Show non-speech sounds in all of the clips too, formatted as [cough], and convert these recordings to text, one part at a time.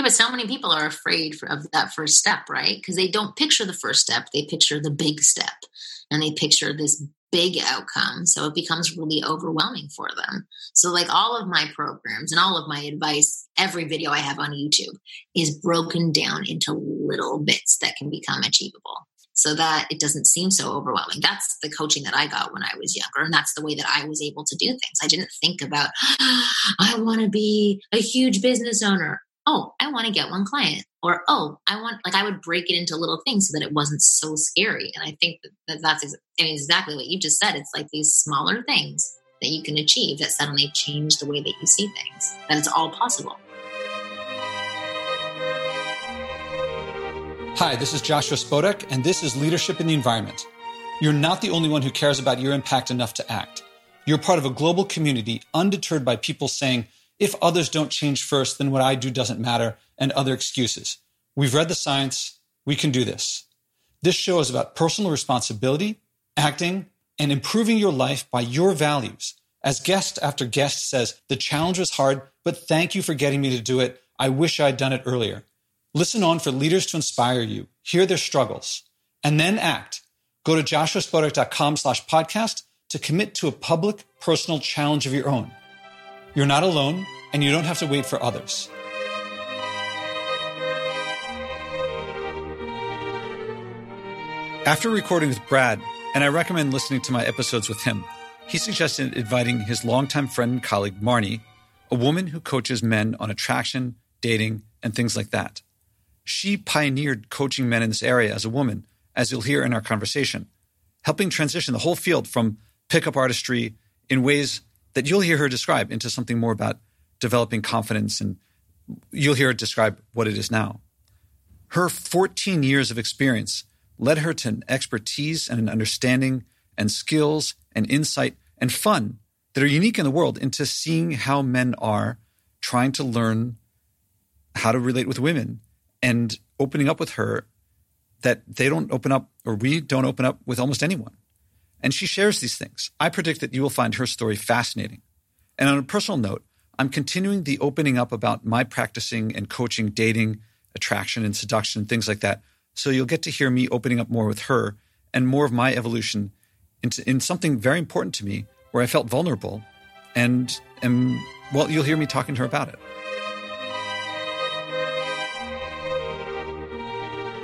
Yeah, but so many people are afraid of that first step, right? Because they don't picture the first step, they picture the big step and they picture this big outcome. So it becomes really overwhelming for them. So, like all of my programs and all of my advice, every video I have on YouTube is broken down into little bits that can become achievable so that it doesn't seem so overwhelming. That's the coaching that I got when I was younger. And that's the way that I was able to do things. I didn't think about, [gasps] I want to be a huge business owner. Oh, I want to get one client. Or, oh, I want, like, I would break it into little things so that it wasn't so scary. And I think that that's I mean exactly what you just said. It's like these smaller things that you can achieve that suddenly change the way that you see things, that it's all possible. Hi, this is Joshua Spodek, and this is Leadership in the Environment. You're not the only one who cares about your impact enough to act. You're part of a global community undeterred by people saying, if others don't change first, then what I do doesn't matter, and other excuses. We've read the science. We can do this. This show is about personal responsibility, acting, and improving your life by your values. As guest after guest says, the challenge was hard, but thank you for getting me to do it. I wish I'd done it earlier. Listen on for leaders to inspire you, hear their struggles, and then act. Go to joshuaspodek.com slash podcast to commit to a public, personal challenge of your own. You're not alone, and you don't have to wait for others. After recording with Brad, and I recommend listening to my episodes with him, he suggested inviting his longtime friend and colleague, Marni, a woman who coaches men on attraction, dating, and things like that. She pioneered coaching men in this area as a woman, as you'll hear in our conversation, helping transition the whole field from pickup artistry in ways that you'll hear her describe into something more about developing confidence and you'll hear it describe what it is now. Her 14 years of experience led her to an expertise and an understanding and skills and insight and fun that are unique in the world into seeing how men are trying to learn how to relate with women and opening up with her that they don't open up or we don't open up with almost anyone. And she shares these things. I predict that you will find her story fascinating. And on a personal note, I'm continuing the opening up about my practicing and coaching dating, attraction and seduction, things like that. So you'll get to hear me opening up more with her and more of my evolution into in something very important to me where I felt vulnerable and am well, you'll hear me talking to her about it.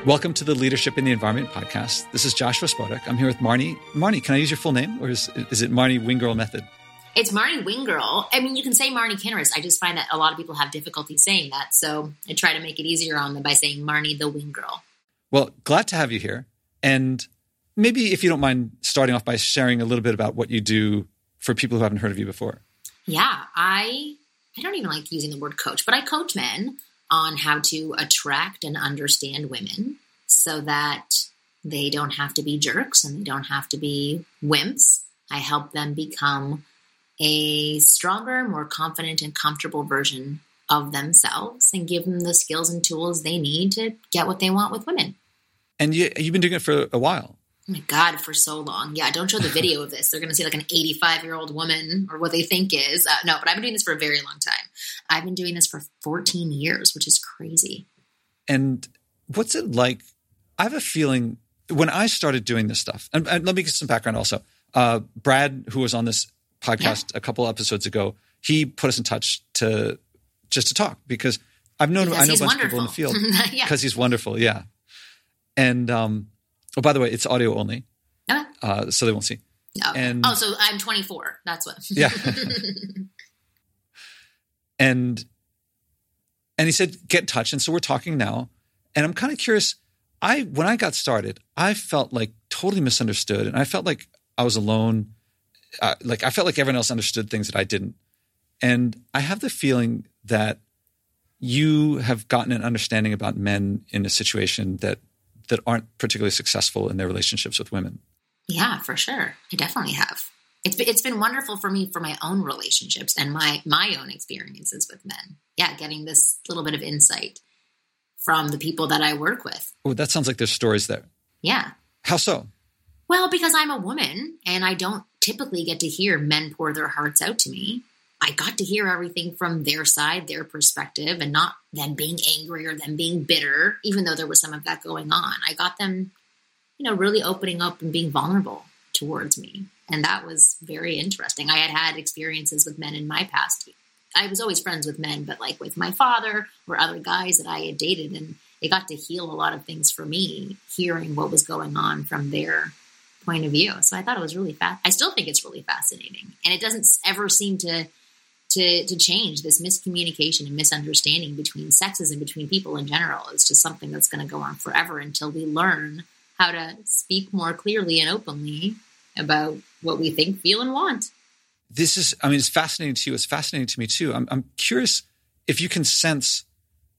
Welcome to the Leadership in the Environment podcast. This is Joshua Spodek. I'm here with Marni. Marni, can I use your full name or is, is it Marni Wingirl Method? It's Marni Wingirl. I mean, you can say Marni Kinrys. I just find that a lot of people have difficulty saying that. So I try to make it easier on them by saying Marni the Wing Girl. Well, glad to have you here. And maybe if you don't mind starting off by sharing a little bit about what you do for people who haven't heard of you before. Yeah, I I don't even like using the word coach, but I coach men on how to attract and understand women so that they don't have to be jerks and they don't have to be wimps. I help them become a stronger, more confident, and comfortable version of themselves and give them the skills and tools they need to get what they want with women. And you, have been doing it for a while. Oh my God, for so long. Yeah, don't show the video of this. They're going to see like an 85 year old woman or what they think is. Uh, no, but I've been doing this for a very long time. I've been doing this for 14 years, which is crazy. And what's it like? I have a feeling when I started doing this stuff, and, and let me get some background also. Uh, Brad, who was on this podcast yeah. a couple episodes ago, he put us in touch to just to talk because I've known because I know a bunch wonderful. of people in the field [laughs] because yeah. he's wonderful. Yeah. And um, Oh, by the way, it's audio only. Okay. Uh, so they won't see. Oh. And, oh, so I'm 24. That's what. [laughs] yeah. and and he said, get in touch. And so we're talking now. And I'm kind of curious. I when I got started, I felt like totally misunderstood, and I felt like I was alone. Uh, like I felt like everyone else understood things that I didn't. And I have the feeling that you have gotten an understanding about men in a situation that that aren't particularly successful in their relationships with women. Yeah, for sure. I definitely have. It's it's been wonderful for me for my own relationships and my my own experiences with men. Yeah, getting this little bit of insight from the people that I work with. Oh, that sounds like there's stories there. Yeah. How so? Well, because I'm a woman and I don't typically get to hear men pour their hearts out to me. I got to hear everything from their side, their perspective, and not them being angry or them being bitter, even though there was some of that going on. I got them, you know, really opening up and being vulnerable towards me. And that was very interesting. I had had experiences with men in my past. I was always friends with men, but like with my father or other guys that I had dated. And it got to heal a lot of things for me, hearing what was going on from their point of view. So I thought it was really fast. I still think it's really fascinating. And it doesn't ever seem to to, to change this miscommunication and misunderstanding between sexes and between people in general. It's just something that's going to go on forever until we learn how to speak more clearly and openly about what we think, feel, and want. This is, I mean, it's fascinating to you. It's fascinating to me too. I'm, I'm curious if you can sense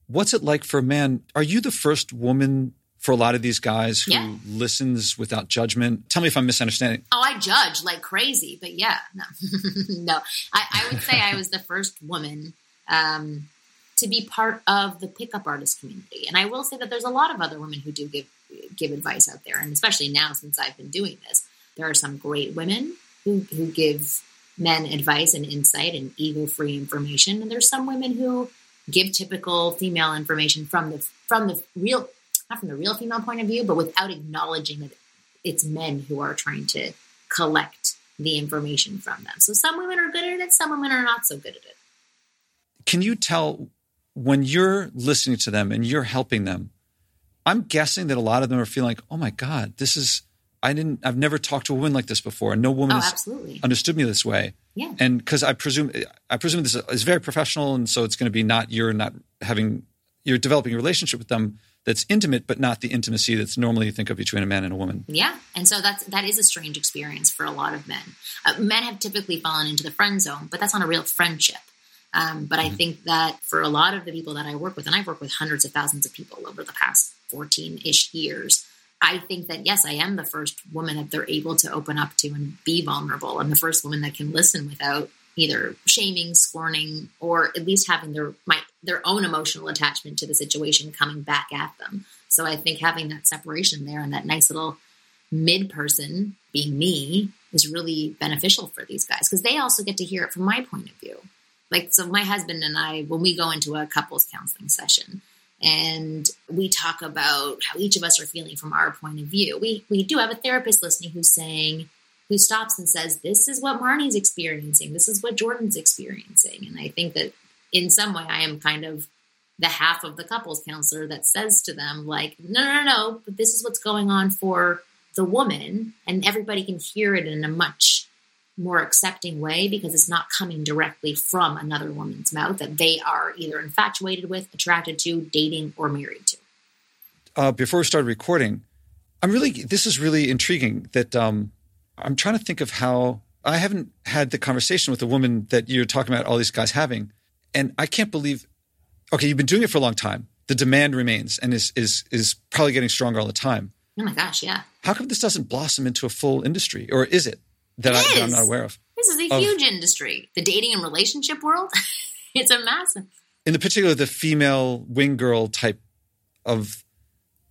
what's it like for a man. Are you the first woman for a lot of these guys who yeah. listens without judgment? Tell me if I'm misunderstanding. Oh, I judge like crazy, but yeah, no, [laughs] no. I, I, would say I was the first woman um, to be part of the pickup artist community, and I will say that there's a lot of other women who do give give advice out there, and especially now since I've been doing this, there are some great women who who give men advice and insight and ego free information, and there's some women who give typical female information from the from the real not from the real female point of view, but without acknowledging that it's men who are trying to collect the information from them. So some women are good at it, some women are not so good at it. Can you tell when you're listening to them and you're helping them? I'm guessing that a lot of them are feeling like, "Oh my god, this is I didn't I've never talked to a woman like this before and no woman oh, has absolutely. understood me this way." Yeah. And cuz I presume I presume this is very professional and so it's going to be not you're not having you're developing a relationship with them that's intimate, but not the intimacy that's normally you think of between a man and a woman. Yeah, and so that's that is a strange experience for a lot of men. Uh, men have typically fallen into the friend zone, but that's not a real friendship. Um, but mm-hmm. I think that for a lot of the people that I work with, and I've worked with hundreds of thousands of people over the past fourteen ish years. I think that yes, I am the first woman that they're able to open up to and be vulnerable. I'm the first woman that can listen without either shaming, scorning, or at least having their my their own emotional attachment to the situation coming back at them. So I think having that separation there and that nice little mid person being me is really beneficial for these guys because they also get to hear it from my point of view. Like so my husband and I when we go into a couples counseling session and we talk about how each of us are feeling from our point of view. We we do have a therapist listening who's saying who stops and says, This is what Marni's experiencing. This is what Jordan's experiencing. And I think that in some way, I am kind of the half of the couples counselor that says to them, like, no, no, no, but this is what's going on for the woman. And everybody can hear it in a much more accepting way because it's not coming directly from another woman's mouth that they are either infatuated with, attracted to, dating, or married to. Uh, before we started recording, I'm really, this is really intriguing that um, I'm trying to think of how I haven't had the conversation with the woman that you're talking about all these guys having. And I can't believe okay, you've been doing it for a long time. The demand remains and is is is probably getting stronger all the time. Oh my gosh, yeah. How come this doesn't blossom into a full industry? Or is it that, it I, that I'm not aware of? This is a of, huge industry. The dating and relationship world, [laughs] it's a massive. In the particular, the female wing girl type of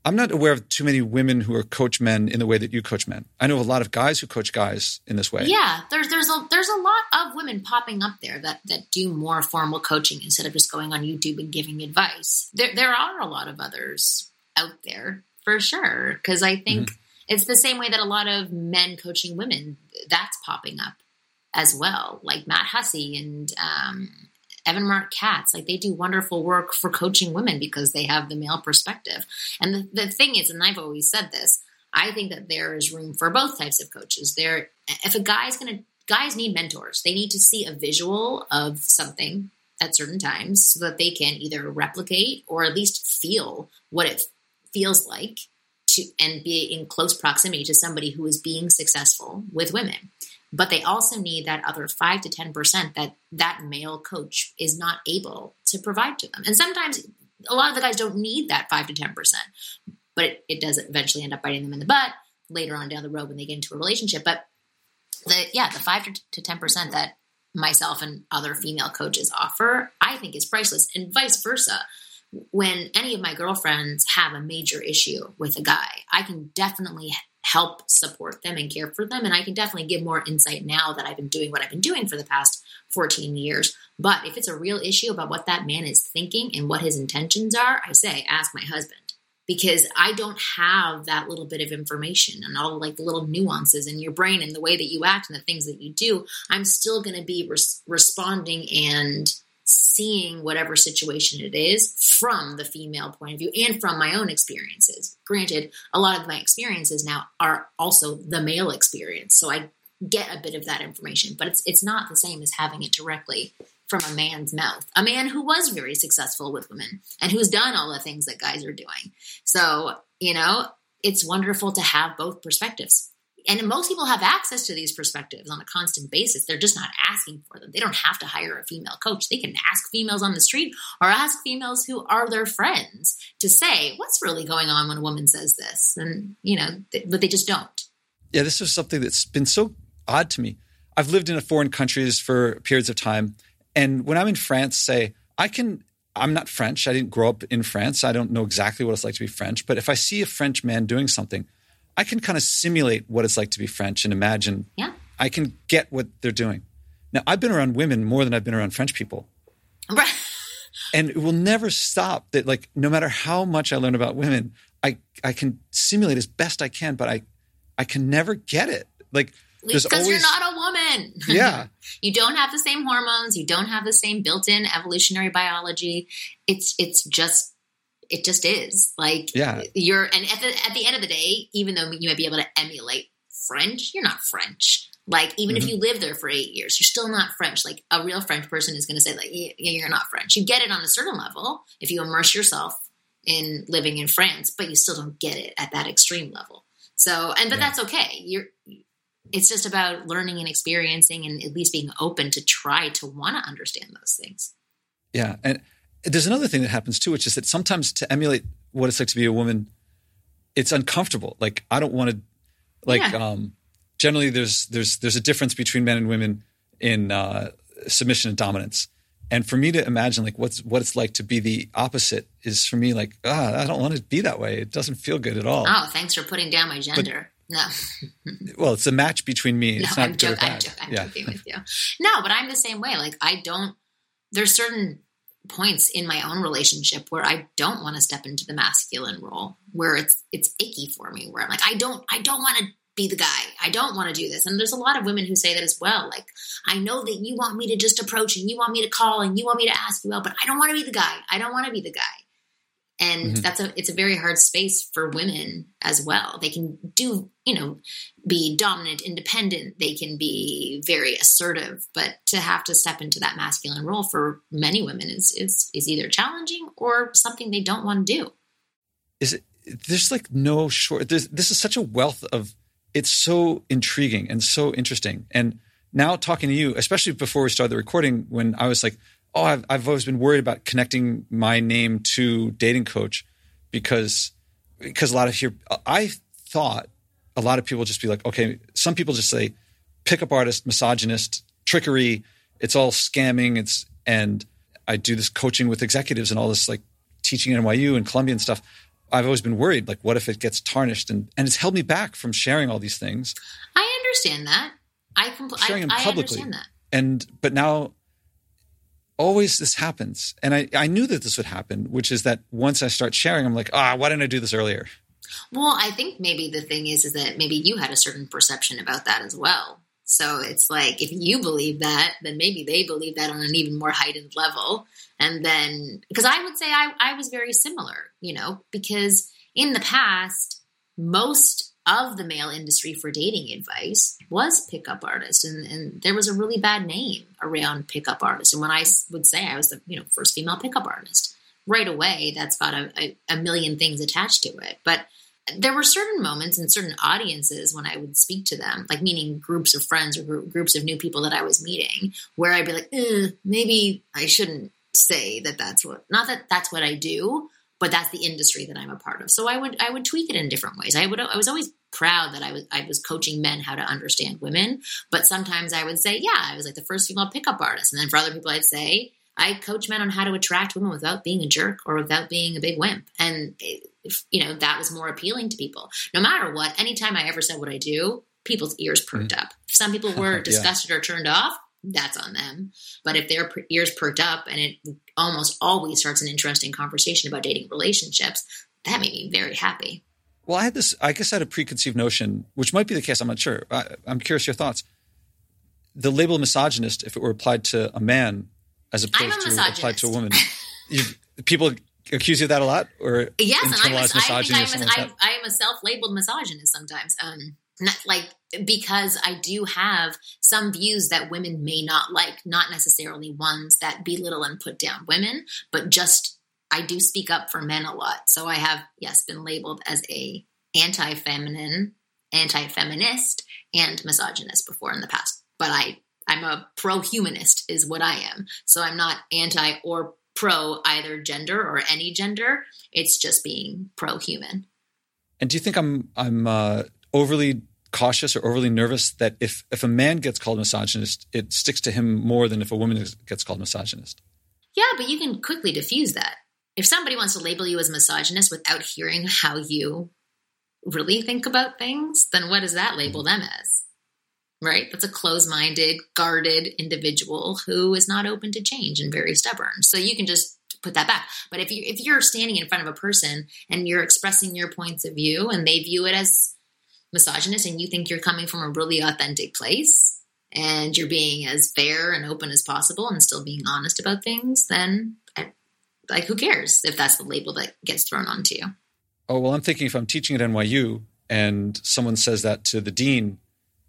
I'm not aware of too many women who are coach men in the way that you coach men. I know a lot of guys who coach guys in this way. Yeah, there's there's a there's a lot of women popping up there that that do more formal coaching instead of just going on YouTube and giving advice. There there are a lot of others out there for sure because I think mm-hmm. it's the same way that a lot of men coaching women that's popping up as well, like Matt Hussey and um, Evan Marc Katz, like they do wonderful work for coaching women because they have the male perspective. And the, the thing is, and I've always said this, I think that there is room for both types of coaches. There, if a guy's going to, guys need mentors. They need to see a visual of something at certain times so that they can either replicate or at least feel what it feels like to and be in close proximity to somebody who is being successful with women but they also need that other 5 to 10% that that male coach is not able to provide to them. And sometimes a lot of the guys don't need that 5 to 10% but it, it does eventually end up biting them in the butt later on down the road when they get into a relationship. But the yeah the 5 to 10% that myself and other female coaches offer i think is priceless. And vice versa when any of my girlfriends have a major issue with a guy i can definitely help support them and care for them. And I can definitely give more insight now that I've been doing what I've been doing for the past 14 years. But if it's a real issue about what that man is thinking and what his intentions are, I say, ask my husband because I don't have that little bit of information and all like the little nuances in your brain and the way that you act and the things that you do. I'm still going to be res- responding and seeing whatever situation it is from the female point of view and from my own experiences. Granted, a lot of my experiences now are also the male experience, so I get a bit of that information, but it's it's not the same as having it directly from a man's mouth. A man who was very successful with women and who's done all the things that guys are doing. So, you know, it's wonderful to have both perspectives. And most people have access to these perspectives on a constant basis. They're just not asking for them. They don't have to hire a female coach. They can ask females on the street or ask females who are their friends to say, what's really going on when a woman says this? And, you know, but they just don't. Yeah, this is something that's been so odd to me. I've lived in a foreign countries for periods of time. And when I'm in France, say, I can, I'm not French. I didn't grow up in France. I don't know exactly what it's like to be French. But if I see a French man doing something, I can kind of simulate what it's like to be French and imagine. Yeah. I can get what they're doing. Now, I've been around women more than I've been around French people. Right. And it will never stop that, like, no matter how much I learn about women, I, I can simulate as best I can, but I, I can never get it. Like, because always... you're not a woman. [laughs] Yeah. you don't have the same hormones. You don't have the same built-in evolutionary biology. It's it's just it just is like yeah. You're and at the at the end of the day, even though you might be able to emulate French, you're not French. Like even mm-hmm. if you live there for eight years, you're still not French. Like a real French person is going to say like, you're not French. You get it on a certain level if you immerse yourself in living in France, but you still don't get it at that extreme level. So, and but yeah. that's okay. You're it's just about learning and experiencing and at least being open to try to want to understand those things. Yeah. And there's another thing that happens too, which is that sometimes to emulate what it's like to be a woman, it's uncomfortable. Like I don't want to like yeah. um generally there's there's there's a difference between men and women in uh submission and dominance. And for me to imagine like what's what it's like to be the opposite is for me like ah I don't want to be that way. It doesn't feel good at all. Oh, thanks for putting down my gender. But, no. [laughs] well, it's a match between me. It's no, not I'm, joke, I'm, joke, I'm yeah. joking with you. No, but I'm the same way. Like I don't. There's certain points in my own relationship where I don't want to step into the masculine role, where it's it's icky for me. Where I'm like, I don't, I don't want to be the guy. I don't want to do this. And there's a lot of women who say that as well. Like, I know that you want me to just approach and you want me to call and you want me to ask you out, but I don't want to be the guy. I don't want to be the guy and mm-hmm. that's a it's a very hard space for women as well. They can do you know be dominant independent. They can be very assertive. But to have to step into that masculine role for many women is is is either challenging or something they don't want to do. Is it there's like no short this is such a wealth of it's so intriguing and so interesting. And now talking to you especially before we started the recording when i was like oh, I've, I've always been worried about connecting my name to dating coach because because a lot of here I thought a lot of people just be like, okay, some people just say pickup artist, misogynist, trickery, it's all scamming. It's and I do this coaching with executives and all this like teaching at NYU and Columbia and stuff. I've always been worried, like, what if it gets tarnished? And and it's held me back from sharing all these things. I understand that. I compl- sharing I, them publicly. I understand that. And but now always this happens. And I, I knew that this would happen, which is that once I start sharing, I'm like, ah, why didn't I do this earlier? Well, I think maybe the thing is, is that maybe you had a certain perception about that as well. So it's like if you believe that, then maybe they believe that on an even more heightened level. And then, because I would say I, I was very similar, you know, because in the past, most of the male industry for dating advice was pickup artist and, and there was a really bad name around pickup artists. And when i would say i was the you know first female pickup artist right away that's got a, a, a million things attached to it. But there were certain moments and certain audiences when I would speak to them, like meaning groups of friends or groups of new people that I was meeting, where I'd be like, maybe I shouldn't say that that's what, not that that's what I do, but that's the industry that I'm a part of. So I would I would tweak it in different ways. I would I was always proud that I was I was coaching men how to understand women, but sometimes I would say, yeah, I was like the first female pickup artist, and then for other people, I'd say I coach men on how to attract women without being a jerk or without being a big wimp, and you know that was more appealing to people. No matter what, anytime I ever said what I do, people's ears perked mm. up. If some people [laughs] were disgusted yeah. or turned off, that's on them. But if their ears perked up and it almost always starts an interesting conversation about dating relationships, that made me very happy. Well, I had this, I guess I had a preconceived notion, which might be the case. I'm not sure. I, am curious your thoughts. The label misogynist, if it were applied to a man as opposed to applied to a woman, [laughs] people accuse you of that a lot or yes, and I'm a, I think I'm a, I, I am a self-labeled misogynist sometimes. Um, not like because I do have some views that women may not like, not necessarily ones that belittle and put down women, but just I do speak up for men a lot. So I have yes been labeled as a anti-feminine, anti-feminist, and misogynist before in the past. But I I'm a pro-humanist is what I am. So I'm not anti or pro either gender or any gender. It's just being pro-human. And do you think I'm I'm uh, overly cautious or overly nervous that if if a man gets called misogynist, it sticks to him more than if a woman gets called misogynist? Yeah, but you can quickly diffuse that. If somebody wants to label you as misogynist without hearing how you really think about things, then what does that label them as? Right? That's a closed minded, guarded individual who is not open to change and very stubborn. So you can just put that back. But if you if you're standing in front of a person and you're expressing your points of view and they view it as misogynist and you think you're coming from a really authentic place and you're being as fair and open as possible and still being honest about things, then like who cares if that's the label that gets thrown onto you? Oh, well, I'm thinking if I'm teaching at NYU and someone says that to the dean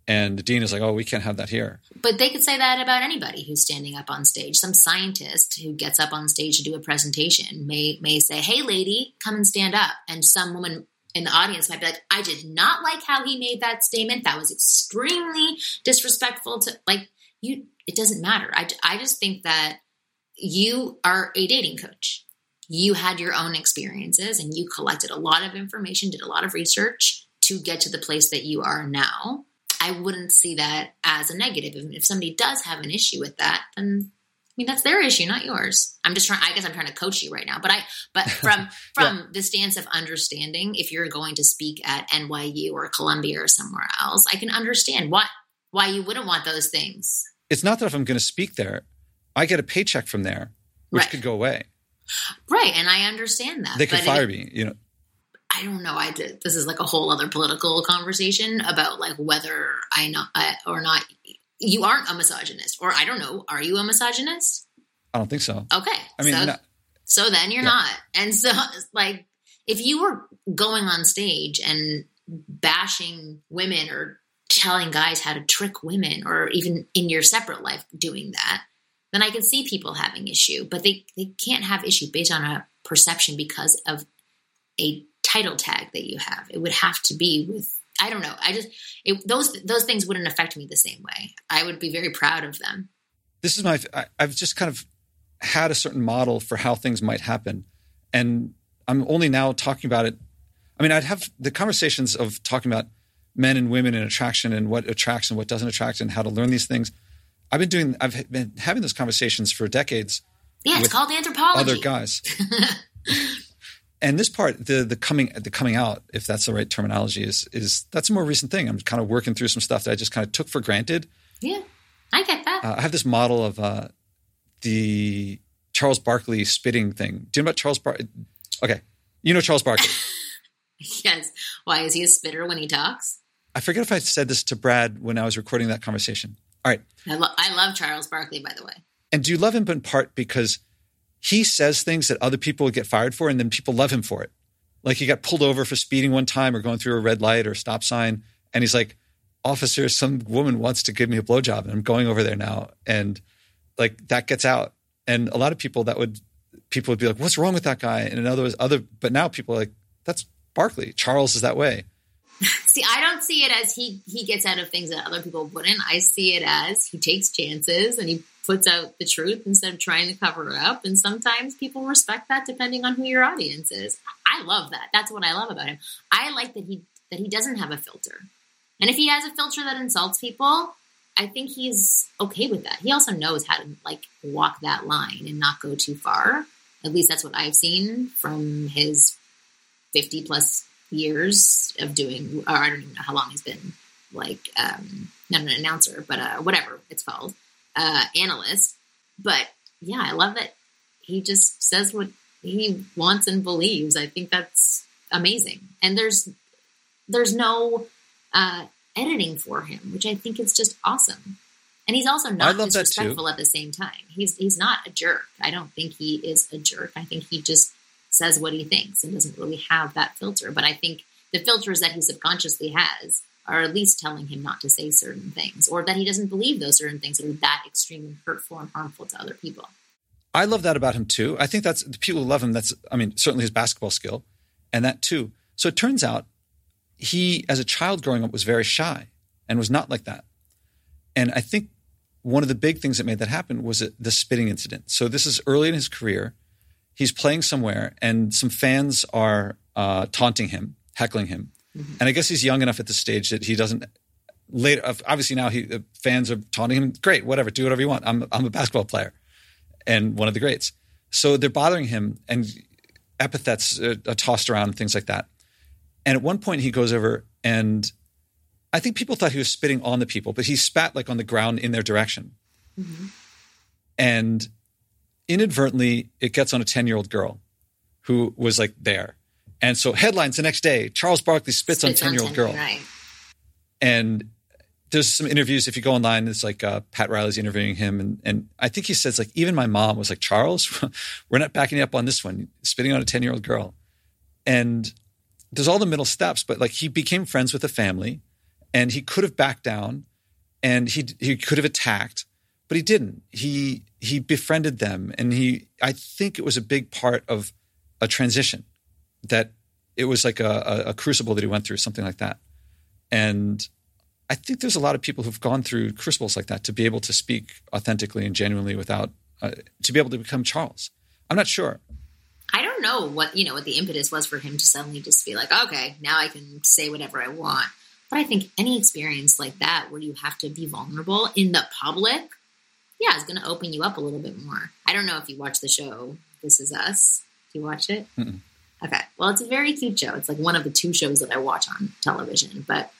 and the dean is like, oh, we can't have that here. But they could say that about anybody who's standing up on stage. Some scientist who gets up on stage to do a presentation may may say, hey, lady, come and stand up. And some woman in the audience might be like, I did not like how he made that statement. That was extremely disrespectful to like you. It doesn't matter. I, I just think that you are a dating coach. You had your own experiences and you collected a lot of information, did a lot of research to get to the place that you are now. I wouldn't see that as a negative. If somebody does have an issue with that, then I mean, that's their issue, not yours. I'm just trying. I guess I'm trying to coach you right now, but I, but from [laughs] from yeah. the stance of understanding, if you're going to speak at NYU or Columbia or somewhere else, I can understand why why you wouldn't want those things. It's not that if I'm going to speak there, I get a paycheck from there, which right. could go away. Right, and I understand that. They could fire it, me, you know. I don't know. I did, this is like a whole other political conversation about like whether I know I, or not you aren't a misogynist, or I don't know, are you a misogynist? I don't think so. Okay, I mean, so, no. so then you're yeah. not. And so, [laughs] like, if you were going on stage and bashing women or telling guys how to trick women, or even in your separate life doing that, then I can see people having issue. But they they can't have issue based on a perception because of a title tag that you have. It would have to be with I don't know. I just it, those those things wouldn't affect me the same way. I would be very proud of them. This is my. I, I've just kind of had a certain model for how things might happen, and I'm only now talking about it. I mean, I'd have the conversations of talking about men and women and attraction and what attracts and what doesn't attract and how to learn these things. I've been doing. I've been having those conversations for decades. Yeah, it's called anthropology. Other guys. [laughs] and this part, the the coming the coming out, if that's the right terminology, is is that's a more recent thing. I'm kind of working through some stuff that I just kind of took for granted. Yeah, I get that. Uh, I have this model of uh, the Charles Barkley spitting thing. Do you know about Charles Barkley? Okay, you know Charles Barkley. [laughs] yes. Why is he a spitter when he talks? I forget if I said this to Brad when I was recording that conversation. All right. I, lo- I love Charles Barkley, by the way. And do you love him in part because he says things that other people would get fired for, and then people love him for it. Like he got pulled over for speeding one time or going through a red light or stop sign, and he's like, "Officer, some woman wants to give me a blowjob, and I'm going over there now." And like that gets out, and a lot of people that would people would be like, "What's wrong with that guy?" And in other words, other, but now people are like, "That's Barkley. Charles is that way." [laughs] see, I don't see it as he he gets out of things that other people wouldn't. I see it as he takes chances and he puts out the truth instead of trying to cover it up. And sometimes people respect that depending on who your audience is. I love that. That's what I love about him. I like that he that he doesn't have a filter. And if he has a filter that insults people, I think he's okay with that. He also knows how to like walk that line and not go too far. At least that's what I've seen from his 50 plus years of doing, or I don't even know how long he's been like, um, not an announcer, but uh, whatever it's called. Uh, analyst. But yeah, I love that he just says what he wants and believes. I think that's amazing. And there's there's no uh, editing for him, which I think is just awesome. And he's also not disrespectful at the same time. He's he's not a jerk. I don't think he is a jerk. I think he just says what he thinks and doesn't really have that filter. But I think the filters that he subconsciously has are at least telling him not to say certain things or that he doesn't believe those certain things that are that extremely hurtful and harmful to other people. I love that about him too. I think that's the people who love him. That's, I mean, certainly his basketball skill and that too. So it turns out he, as a child growing up, was very shy and was not like that. And I think one of the big things that made that happen was the spitting incident. So this is early in his career. He's playing somewhere, and some fans are uh, taunting him, heckling him. Mm-hmm. And I guess he's young enough at the stage that he doesn't. Later, obviously now he the fans are taunting him. Great, whatever, do whatever you want. I'm I'm a basketball player, and one of the greats. So they're bothering him, and epithets are, are tossed around and things like that. And at one point, he goes over and I think people thought he was spitting on the people, but he spat like on the ground in their direction. Mm-hmm. And inadvertently, it gets on a 10 year old girl who was like there. And so, headlines the next day Charles Barkley spits, spits on 10 year old girl. Right. And there's some interviews. If you go online, it's like uh, Pat Riley's interviewing him. And, and I think he says, like, even my mom was like, Charles, [laughs] we're not backing you up on this one, spitting on a 10 year old girl. And there's all the middle steps, but like he became friends with the family and he could have backed down and he he could have attacked, but he didn't. He he befriended them, and he I think it was a big part of a transition that it was like a, a, a crucible that he went through, something like that. And I think there's a lot of people who've gone through crucibles like that to be able to speak authentically and genuinely without uh, to be able to become Charles. I'm not sure. I don't know what you know what the impetus was for him to suddenly just be like, okay, now I can say whatever I want. But I think any experience like that where you have to be vulnerable in the public, yeah, is going to open you up a little bit more. I don't know if you watch the show This Is Us. Do you watch it? Mm-mm. Okay. Well, it's a very cute show. It's like one of the two shows that I watch on television. But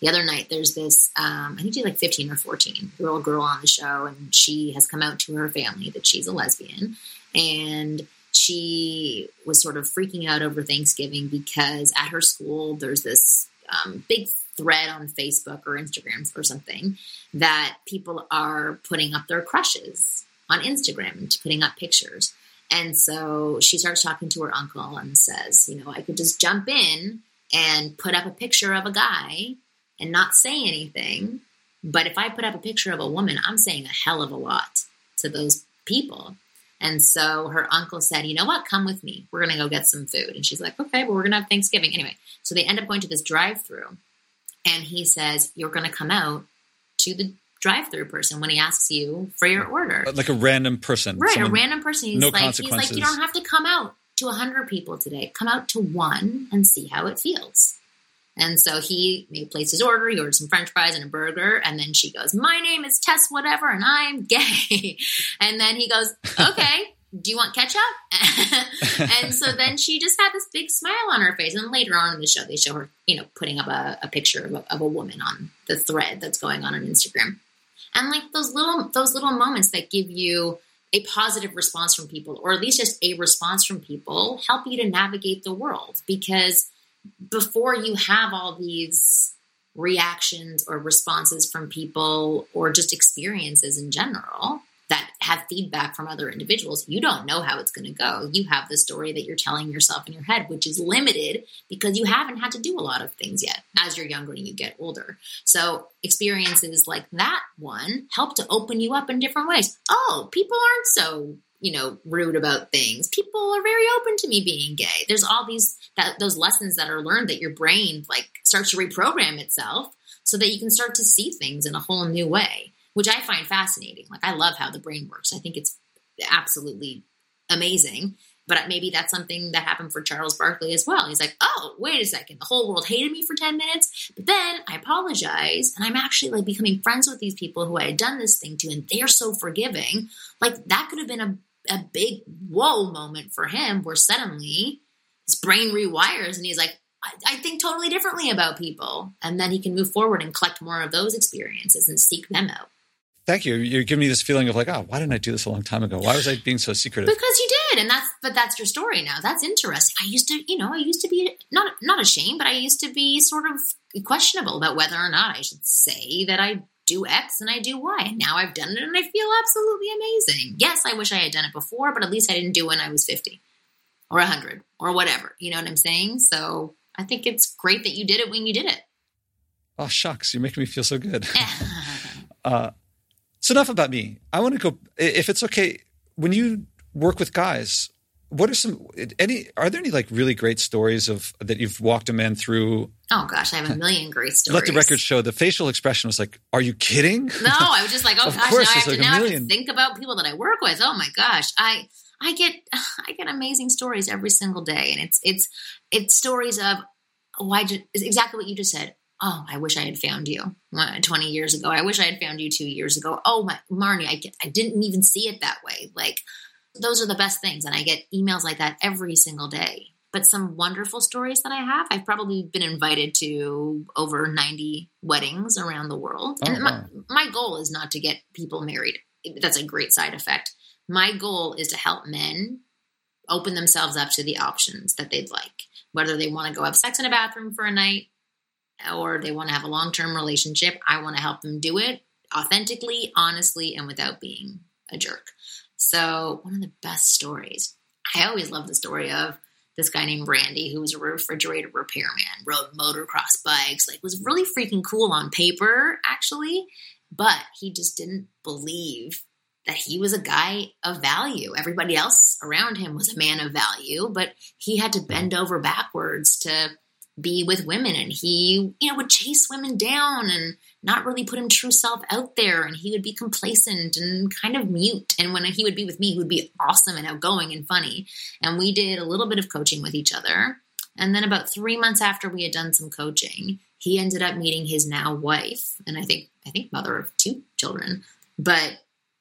the other night, there's this, um, I think she's like 15 or 14, little girl on the show, and she has come out to her family that she's a lesbian. And she was sort of freaking out over Thanksgiving because at her school, there's this um, big thread on Facebook or Instagram or something that people are putting up their crushes on Instagram and putting up pictures. And so she starts talking to her uncle and says, you know, I could just jump in and put up a picture of a guy and not say anything. But if I put up a picture of a woman, I'm saying a hell of a lot to those people. And so her uncle said, You know what? Come with me. We're going to go get some food. And she's like, Okay, well, we're going to have Thanksgiving. Anyway, so they end up going to this drive through. And he says, You're going to come out to the drive through person when he asks you for your order. Uh, like a random person. Right, a random person. He's no like, consequences. He's like, You don't have to come out to 100 people today. Come out to one and see how it feels. And so he placed his order. He ordered some French fries and a burger. And then she goes, "My name is Tess, whatever, and I'm gay." [laughs] and then he goes, "Okay." Do you want ketchup? [laughs] and so then she just had this big smile on her face. And later on in the show, they show her, you know, putting up a, a picture of a, of a woman on the thread that's going on on Instagram. And like those little those little moments that give you a positive response from people, or at least just a response from people, help you to navigate the world. Because before you have all these reactions or responses from people or just experiences in general that have feedback from other individuals, you don't know how it's going to go. You have the story that you're telling yourself in your head, which is limited because you haven't had to do a lot of things yet as you're younger and you get older. So, experiences like that one help to open you up in different ways. Oh, people aren't so you know rude about things people are very open to me being gay there's all these that those lessons that are learned that your brain like starts to reprogram itself so that you can start to see things in a whole new way which i find fascinating like i love how the brain works i think it's absolutely amazing but maybe that's something that happened for Charles Barkley as well. He's like, oh, wait a second. The whole world hated me for 10 minutes, but then I apologize and I'm actually like becoming friends with these people who I had done this thing to and they're so forgiving. Like that could have been a a big whoa moment for him where suddenly his brain rewires and he's like, I, I, think totally differently about people. And then he can move forward and collect more of those experiences and seek them out. Thank you. You're giving me this feeling of like, oh, why didn't I do this a long time ago? Why was I being so secretive? Because you did, and that's but that's your story now. That's interesting. I used to, you know, I used to be not not ashamed, but I used to be sort of questionable about whether or not I should say that I do X and I do Y. And now I've done it and I feel absolutely amazing. Yes, I wish I had done it before, but at least I didn't do it when I was 50 or 100 or whatever. You know what I'm saying? So I think it's great that you did it when you did it. Oh, shucks. You're making me feel so good. [laughs] uh, so enough about me. I want to go, if it's okay, when you work with guys, what are some any are there any like really great stories of that you've walked a man through? Oh gosh i have a million great stories let the record show the facial expression was like are you kidding? No i was just like oh [laughs] gosh now, I have, like to, now I have to think about people that i work with. Oh my gosh i i get [sighs] i get amazing stories every single day and it's it's it's stories of why oh, exactly what you just said oh i wish i had found you 20 years ago i wish i had found you two years ago oh my marni i, I didn't even see it that way like those are the best things. And I get emails like that every single day. But some wonderful stories that I have, I've probably been invited to over 90 weddings around the world. Oh, and my, my goal is not to get people married. That's a great side effect. My goal is to help men open themselves up to the options that they'd like, whether they want to go have sex in a bathroom for a night or they want to have a long term relationship. I want to help them do it authentically, honestly, and without being a jerk. So, one of the best stories. I always love the story of this guy named Randy, who was a refrigerator repairman, rode motocross bikes, like was really freaking cool on paper, actually, but he just didn't believe that he was a guy of value. Everybody else around him was a man of value, but he had to bend over backwards to be with women and he, you know, would chase women down and not really put him true self out there and he would be complacent and kind of mute. And when he would be with me he would be awesome and outgoing and funny. And we did a little bit of coaching with each other. And then about three months after we had done some coaching he ended up meeting his now wife and i think i think mother of two children. But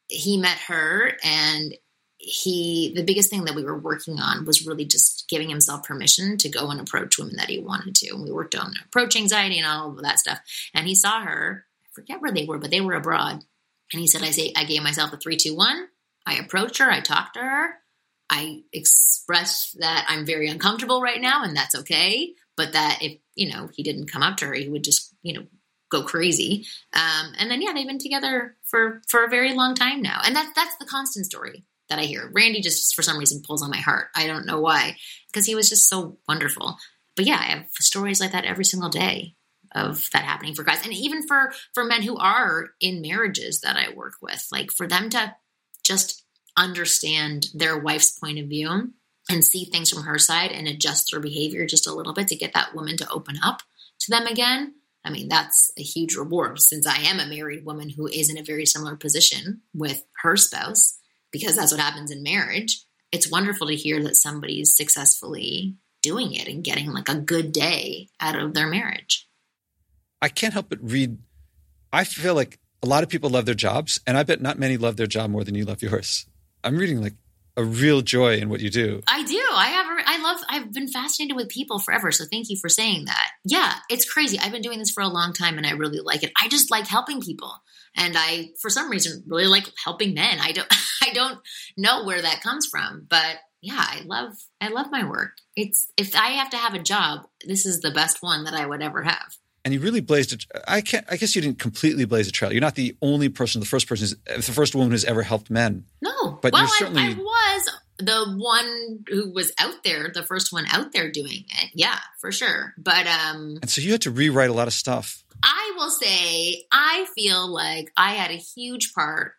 he met her and he the biggest thing that we were working on was really just giving himself permission to go and approach women that he wanted to. And we worked on approach anxiety and all of that stuff. And he saw her i forget where they were but they were abroad. And he said i say i gave myself a three two one. I approached her i talked to her. I expressed that i'm very uncomfortable right now and that's okay. But that if you know he didn't come up to her he would just you know go crazy. Um, and then yeah they've been together for for a very long time now. And that's that's the constant story that I hear. Randy just for some reason pulls on my heart. I don't know why, because he was just so wonderful. But yeah, I have stories like that every single day of that happening for guys, and even for for men who are in marriages that I work with, like for them to just understand their wife's point of view and see things from her side and adjust their behavior just a little bit to get that woman to open up to them again. I mean, that's a huge reward since I am a married woman who is in a very similar position with her spouse because that's what happens in marriage. It's wonderful to hear that somebody's successfully doing it and getting like a good day out of their marriage. I can't help but read. I feel like a lot of people love their jobs, and I bet not many love their job more than you love yours. I'm reading like a real joy in what you do. I do. I have. I love. I've been fascinated with people forever. So thank you for saying that. Yeah, it's crazy. I've been doing this for a long time, and I really like it. I just like helping people and I, for some reason, really like helping men. I don't, [laughs] I don't know where that comes from, but yeah, I love, I love my work. It's if I have to have a job, this is the best one that I would ever have. And you really blazed. A, I can't. I guess you didn't completely blaze a trail. You're not the only person, the first person, the first woman who's ever helped men. No, but well, certainly... I, I was the one who was out there, the first one out there doing it. Yeah, for sure. But um, and so you had to rewrite a lot of stuff. I will say, I feel like I had a huge part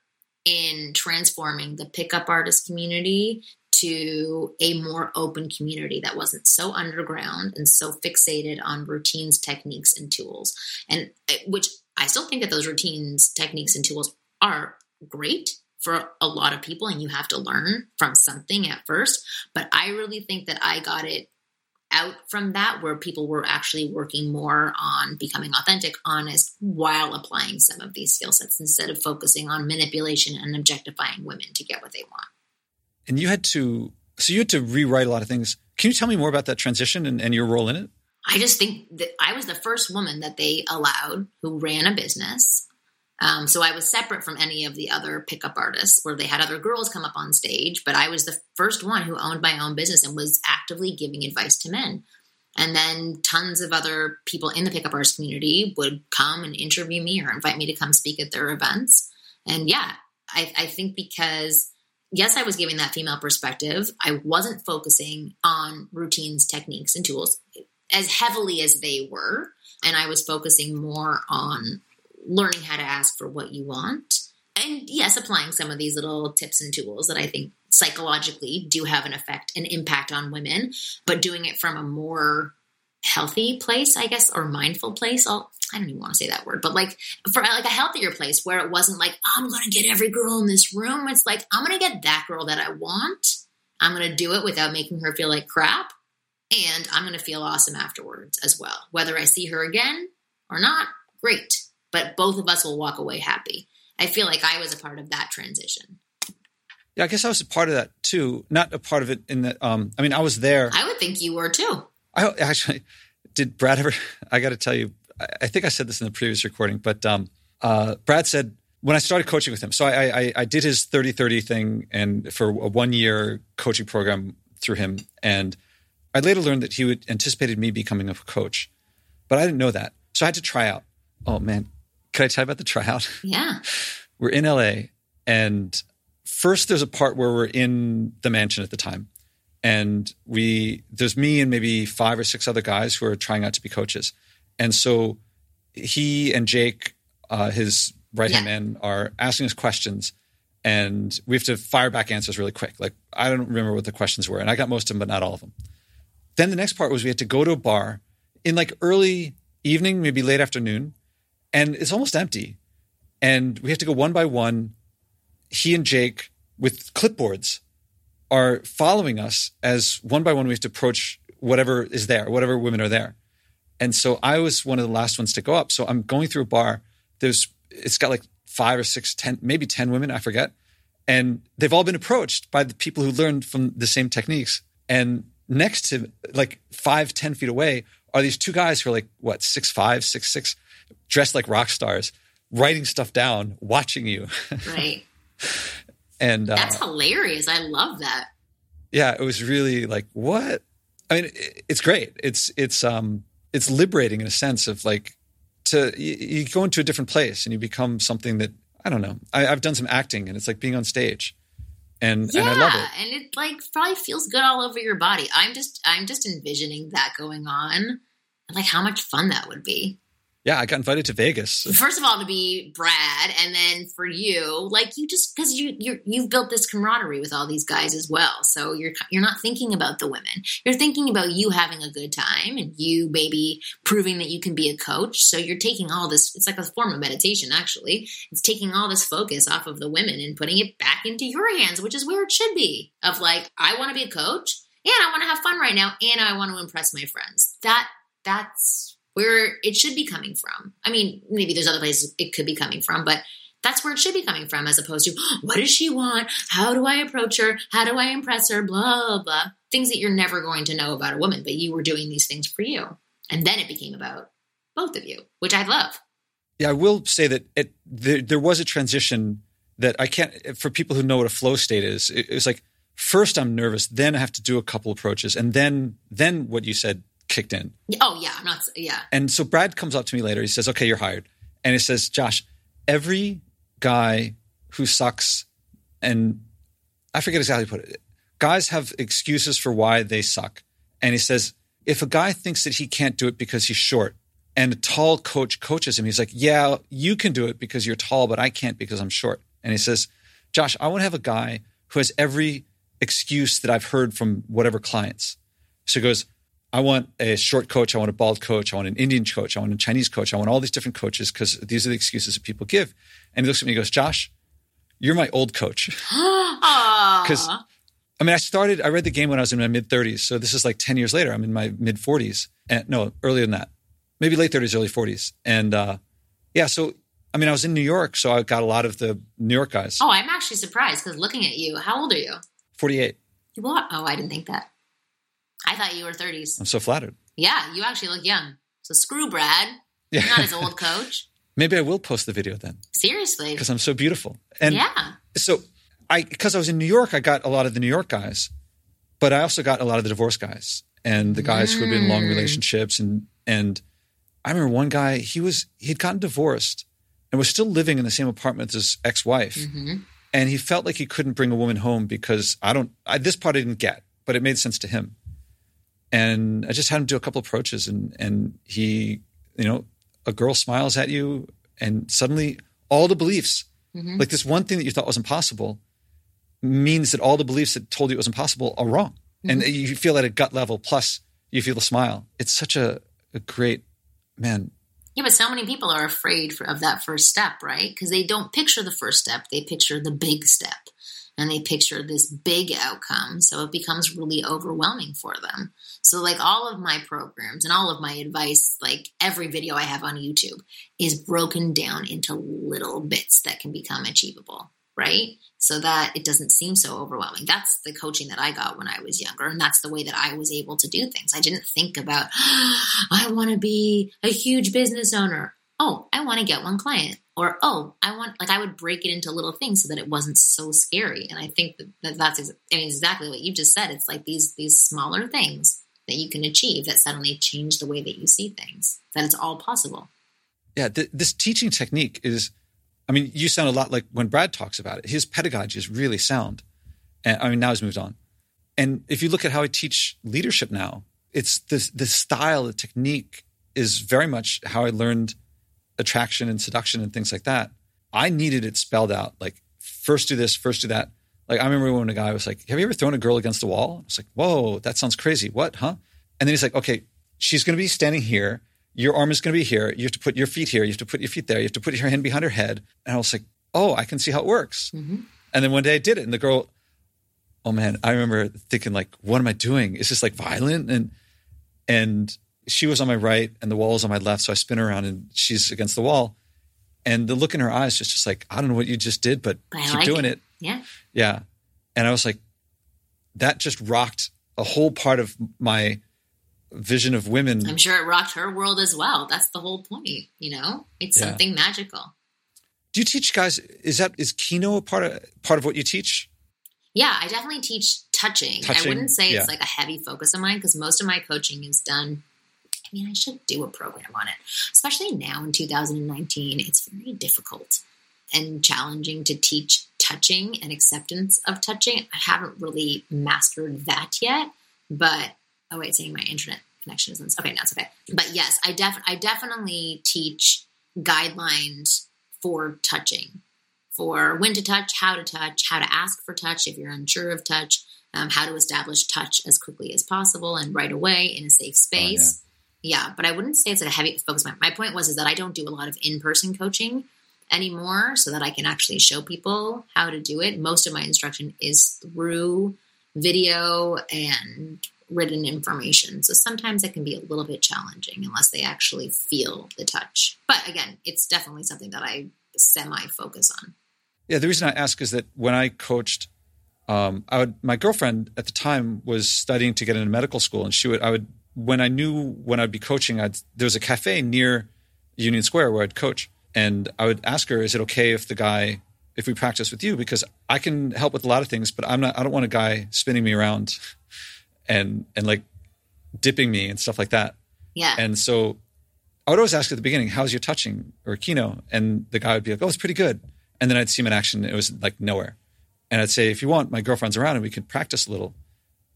in transforming the pickup artist community to a more open community that wasn't so underground and so fixated on routines, techniques, and tools. And which I still think that those routines, techniques, and tools are great for a lot of people, and you have to learn from something at first. But I really think that I got it out from that where people were actually working more on becoming authentic, honest, while applying some of these skill sets instead of focusing on manipulation and objectifying women to get what they want. And you had to, so you had to rewrite a lot of things. Can you tell me more about that transition and, and your role in it? I just think that I was the first woman that they allowed who ran a business Um, so I was separate from any of the other pickup artists where they had other girls come up on stage, but I was the first one who owned my own business and was actively giving advice to men. And then tons of other people in the pickup artist community would come and interview me or invite me to come speak at their events. And yeah, I, I think because yes, I was giving that female perspective. I wasn't focusing on routines, techniques, and tools as heavily as they were. And I was focusing more on learning how to ask for what you want. And yes, applying some of these little tips and tools that I think psychologically do have an effect, an impact on women, but doing it from a more healthy place, I guess, or mindful place. I'll, I don't even want to say that word, but like for like a healthier place where it wasn't like, I'm going to get every girl in this room. It's like, I'm going to get that girl that I want. I'm going to do it without making her feel like crap. And I'm going to feel awesome afterwards as well. Whether I see her again or not, great. But both of us will walk away happy. I feel like I was a part of that transition. Yeah, I guess I was a part of that too. Not a part of it in that. Um, I mean, I was there. I would think you were too. I actually did. Brad ever? [laughs] I got to tell you, I think I said this in the previous recording, but um, uh, Brad said when I started coaching with him. So I, I, I did his 30-30 thing and for a one year coaching program through him. And I later learned that he would anticipated me becoming a coach, but I didn't know that. So I had to try out. Oh man, can I tell you about the tryout? [laughs] Yeah. we're in LA and first there's a part where we're in the mansion at the time. And we there's me and maybe five or six other guys who are trying out to be coaches. And so he and Jake, uh, his right hand yeah. man, are asking us questions, and we have to fire back answers really quick. Like I don't remember what the questions were, and I got most of them, but not all of them. Then the next part was we had to go to a bar in like early evening, maybe late afternoon, and it's almost empty. And we have to go one by one. He and Jake with clipboards are following us as one by one we have to approach whatever is there, whatever women are there. And so I was one of the last ones to go up. So I'm going through a bar. There's it's got like five or six, ten, maybe ten women, I forget. And they've all been approached by the people who learned from the same techniques. And next to like five, ten feet away are these two guys who are like what, six five, six six, dressed like rock stars, writing stuff down, watching you. [laughs] Right. And uh, that's hilarious. I love that. Yeah, it was really like what? I mean, it's great. It's it's um it's liberating in a sense of like to you, you go into a different place and you become something that I don't know. I, have done some acting and it's like being on stage. And, yeah, and I love it. And it like probably feels good all over your body. I'm just I'm just envisioning that going on. Like how much fun that would be yeah, I got invited to Vegas. First of all, to be Brad, and then for you, like you just because you you you've built this camaraderie with all these guys as well. So you're you're not thinking about the women. You're thinking about you having a good time and you maybe proving that you can be a coach. So you're taking all this. It's like a form of meditation, actually. It's taking all this focus off of the women and putting it back into your hands, which is where it should be. Of like, I want to be a coach, and I want to have fun right now, and I want to impress my friends. That that's where it should be coming from. I mean, maybe there's other places it could be coming from, but that's where it should be coming from as opposed to [gasps] what does she want? How do I approach her? How do I impress her? Blah, blah. Things that you're never going to know about a woman, but you were doing these things for you. And then it became about both of you, which I love. Yeah, I will say that it, there, there was a transition that I can't, for people who know what a flow state is, it, it was like, first I'm nervous, then I have to do a couple approaches. And then, then what you said, kicked in. Oh yeah, I'm not. Yeah. And so Brad comes up to me later. He says, "Okay, you're hired." And he says, "Josh, every guy who sucks, and I forget exactly put it. Guys have excuses for why they suck." And he says, "If a guy thinks that he can't do it because he's short, and a tall coach coaches him, he's like, "Yeah, you can do it because you're tall, but I can't because I'm short." And he says, "Josh, I want to have a guy who has every excuse that I've heard from whatever clients." So he goes, I want a short coach. I want a bald coach. I want an Indian coach. I want a Chinese coach. I want all these different coaches because these are the excuses that people give. And he looks at me and goes, Josh, you're my old coach. [gasps] [laughs] Because, I mean, I started, I read the game when I was in my mid 30s. So this is like 10 years later. I'm in my mid 40s. And no, earlier than that, maybe late 30s, early 40s. And uh, yeah, so I mean, I was in New York, so I got a lot of the New York guys. Oh, I'm actually surprised because looking at you, how old are you? 48. What? Oh, I didn't think that. I thought you were 30s. I'm so flattered. Yeah, you actually look young. So screw Brad. [laughs] Yeah. You're not his old coach. Maybe I will post the video then Seriously. because I'm so beautiful. And yeah. so I because I was in New York, I got a lot of the New York guys, but I also got a lot of the divorce guys and the guys who had been in long Mm. relationships and and I remember one guy he was he'd gotten divorced and was still living in the same apartment as his ex-wife hmm and he felt like he couldn't bring a woman home because I don't I, this part I didn't get but it made sense to him and I just had him do a couple approaches and and he you know a girl smiles at you and suddenly all the beliefs hmm like this one thing that you thought was impossible means that all the beliefs that told you it was impossible are wrong. And you feel at a gut level, plus you feel the smile. It's such a, a great man. Yeah, but so many people are afraid for, of that first step, right? Because they don't picture the first step; they picture the big step, and they picture this big outcome. So it becomes really overwhelming for them. So, like all of my programs and all of my advice, like every video I have on YouTube, is broken down into little bits that can become achievable, right? So that it doesn't seem so overwhelming. That's the coaching that I got when I was younger, and that's the way that I was able to do things. I didn't think about, [gasps] I want to be a huge business owner. Oh, I want to get one client. Or, oh, I want, like, I would break it into little things so that it wasn't so scary. And I think that, that that's ex- I mean, exactly what you just said. It's like these, these smaller things that you can achieve that suddenly change the way that you see things, that it's all possible. Yeah, th- this teaching technique is, I mean, you sound a lot like when Brad talks about it. His pedagogy is really sound. And I mean, now he's moved on. And if you look at how I teach leadership now, it's this the style, the technique is very much how I learned attraction and seduction and things like that. I needed it spelled out, like first do this, first do that. Like I remember when a guy was like, "Have you ever thrown a girl against a wall?" I was like, "Whoa, that sounds crazy. What, huh?" And then he's like, "Okay, she's going to be standing here. Your arm is going to be here. You have to put your feet here. You have to put your feet there. You have to put your hand behind her head." And I was like, "Oh, I can see how it works." Mhm. And then one day I did it, and the girl, oh man, I remember thinking like, "What am I doing? Is this like violent?" And and she was on my right, and the wall is on my left, so I spin around, and she's against the wall. And the look in her eyes was just like, I don't know what you just did, but But keep like doing it. it. Yeah. Yeah. And I was like, that just rocked a whole part of my vision of women. I'm sure it rocked her world as well. That's the whole point, you know? It's Yeah. something magical. Do you teach guys? Is that is Kino a part of part of what you teach? Yeah, I definitely teach touching. I wouldn't say yeah. it's like a heavy focus of mine because most of my coaching is done. I mean, I should do a program on it, especially now in 2019. It's very difficult and challenging to teach touching and acceptance of touching. I haven't really mastered that yet, but oh wait, saying my internet connection isn't okay. Now it's okay. But yes, I def I definitely teach guidelines for touching for when to touch, how to touch, how to ask for touch if you're unsure of touch, um, how to establish touch as quickly as possible and right away in a safe space. yeah. But I wouldn't say it's a heavy focus. My, my point was is that I don't do a lot of in-person coaching anymore, so that I can actually show people how to do it. Most of my instruction is through video and written information. So sometimes it can be a little bit challenging unless they actually feel the touch. But again, it's definitely something that I semi focus on. Yeah, the reason I ask is that when I coached, um, I would my girlfriend at the time was studying to get into medical school, and she would I would when I knew when I'd be coaching, I'd there was a cafe near Union Square where I'd coach, and I would ask her, "Is it okay if the guy if we practice with you? Because I can help with a lot of things, but I'm not. I don't want a guy spinning me around and and like dipping me and stuff like that. Yeah. And so I would always ask at the beginning, "How's your touching or kino?" And the guy would be like, "Oh, it's pretty good." And then I'd see him in action. It was like nowhere. And I'd say, "If you want, my girlfriend's around, and we could practice a little."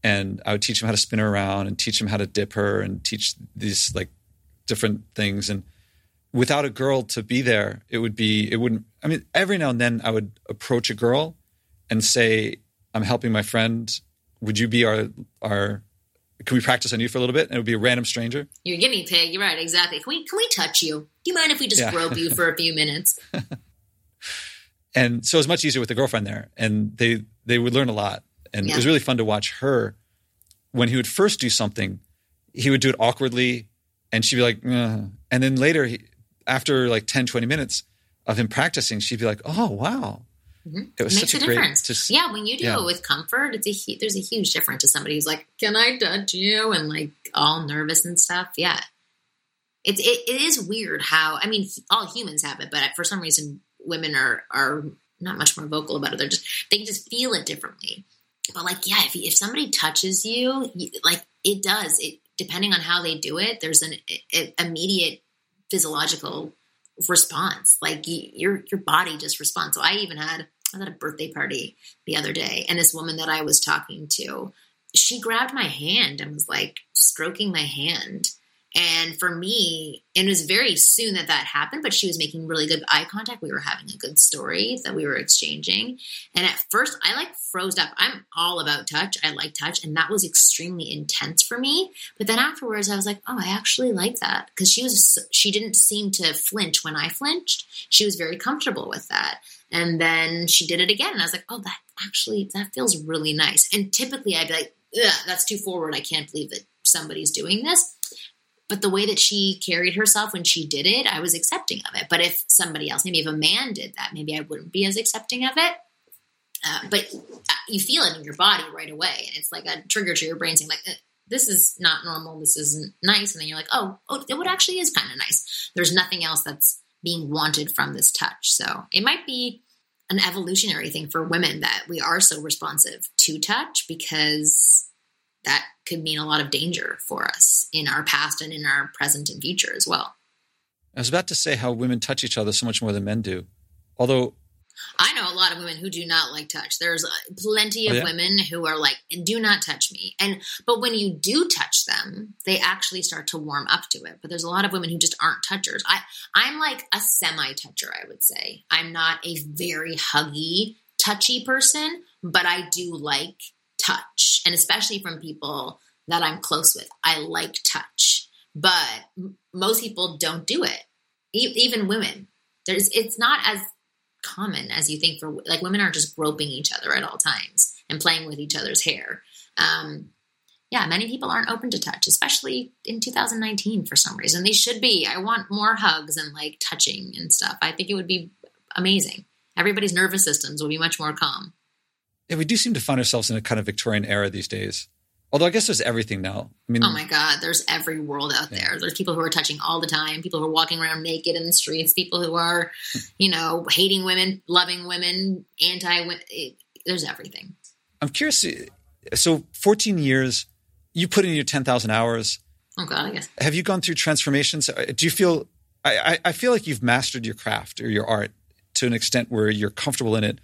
And I would teach him how to spin her around, and teach him how to dip her, and teach these like different things. And without a girl to be there, it would be it wouldn't. I mean, every now and then I would approach a girl and say, "I'm helping my friend. Would you be our our can we practice on you for a little bit? And it would be a random stranger. You're a guinea pig. You're right. Exactly. Can we can we touch you? Do you mind if we just Yeah. grope you for a few [laughs] minutes? And so it was much easier with the girlfriend there. And they they would learn a lot. And Yeah. it was really fun to watch her when he would first do something, he would do it awkwardly and she'd be like, "Ugh." and then later he, after like 10, 20 minutes of him practicing, she'd be like, oh, wow. Mhm. It was It makes such a difference. just, yeah, when you do yeah. it with comfort, it's a there's a huge difference to somebody who's like, "Can I touch you?" and like all nervous and stuff. Yeah, It's it, it is weird how I mean all humans have it, but for some reason women are are not much more vocal about it. They're just they just feel it differently. But like, yeah, if if somebody touches you, you like it does. It depending on how they do it, there's an it, immediate physiological response. Like you, your your body just responds. So I even had I at a birthday party the other day, and this woman that I was talking to, she grabbed my hand and was like stroking my hand and for me, it was very soon that that happened, but she was making really good eye contact. We were having a good story that we were exchanging. And at first, I like froze up. I'm all about touch. I like touch. And that was extremely intense for me. But then afterwards, I was like, oh, I actually like that. Because she was, she didn't seem to flinch when I flinched. She was very comfortable with that. And then she did it again. And I was like, oh, that actually, that feels really nice. And typically I'd be like, that's too forward. I can't believe that somebody's doing this but the way that she carried herself when she did it, I was accepting of it. But if somebody else, maybe if a man did that, maybe I wouldn't be as accepting of it. Uh, but uh, you feel it in your body right away, and it's like a trigger to your brain saying, like, uh, "This is not normal. This isn't nice." And then you're like, "Oh, oh, it actually is kind of nice." There's nothing else that's being wanted from this touch, so it might be an evolutionary thing for women that we are so responsive to touch because that could mean a lot of danger for us in our past and in our present and future as well. I was about to say how women touch each other so much more than men do. Although I know a lot of women who do not like touch. There's uh, plenty of oh, yeah? women who are like, "Do not touch me." And but when you do touch them, they actually start to warm up to it. But there's a lot of women who just aren't touchers. I I'm like a semi toucher, I would say. I'm not a very huggy, touchy person, but I do like touch, and especially from people that I'm close with. I like touch, but m- most people don't do it. E- even women, there's it's not as common as you think. For like women are just groping each other at all times and playing with each other's hair. Um, yeah, many people aren't open to touch, especially in 2019 for some reason. They should be. I want more hugs and like touching and stuff. I think it would be amazing. Everybody's nervous systems will be much more calm. Yeah, we do seem to find ourselves in a kind of Victorian era these days. Although I guess there's everything now. I mean, oh my God, there's every world out yeah. there. There's people who are touching all the time, people who are walking around naked in the streets, people who are, [laughs] you know, hating women, loving women, anti There's everything. I'm curious. So, 14 years, you put in your 10,000 hours. Oh God, I guess. Have you gone through transformations? Uh, do you feel? I, I feel like you've mastered your craft or your art to an extent where you're comfortable in it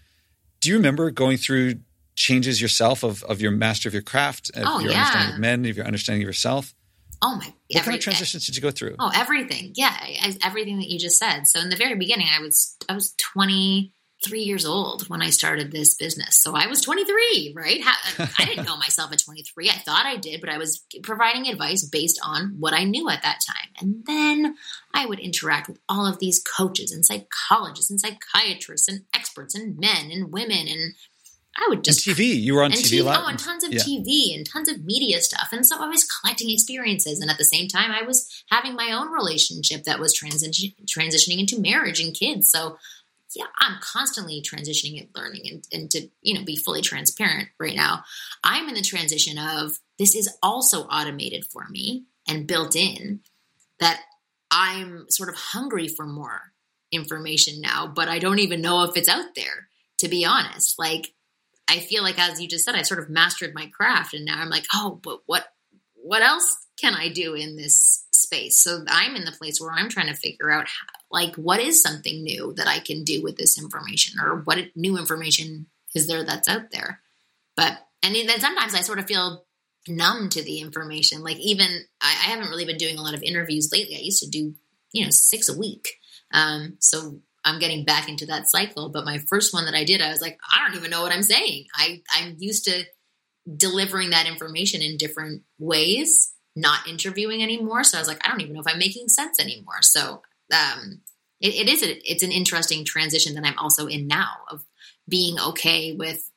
do you remember going through changes yourself of, of your master of your craft, of oh, your yeah. understanding of men, of your understanding of yourself? Oh my! What every, kind of transitions did you go through? Oh, everything. Yeah, everything that you just said. So in the very beginning, I was I was twenty three years old when I started this business. So I was 23, right? [laughs] I didn't know myself at 23. I thought I did, but I was providing advice based on what I knew at that time. And then I would interact with all of these coaches and psychologists and psychiatrists and experts and men and women and I would just and TV. You were on TV, TV, a lot. Oh, and tons of yeah. TV and tons of media stuff. And so I was collecting experiences, and at the same time, I was having my own relationship that was transi- transitioning into marriage and kids. So yeah, I'm constantly transitioning and learning and, and to, you know, be fully transparent right now. I'm in the transition of this is also automated for me and built in that I'm sort of hungry for more information now, but I don't even know if it's out there, to be honest. Like, I feel like, as you just said, I sort of mastered my craft and now I'm like, oh, but what, what else can I do in this space? So I'm in the place where I'm trying to figure out how, like what is something new that I can do with this information or what new information is there that's out there. But and then sometimes I sort of feel numb to the information. Like even I, I haven't really been doing a lot of interviews lately. I used to do you know six a week. Um, so I'm getting back into that cycle. But my first one that I did, I was like, I don't even know what I'm saying. I I'm used to delivering that information in different ways, not interviewing anymore. So I was like, I don't even know if I'm making sense anymore. So um, it, it is a, it's an interesting transition that I'm also in now of being okay with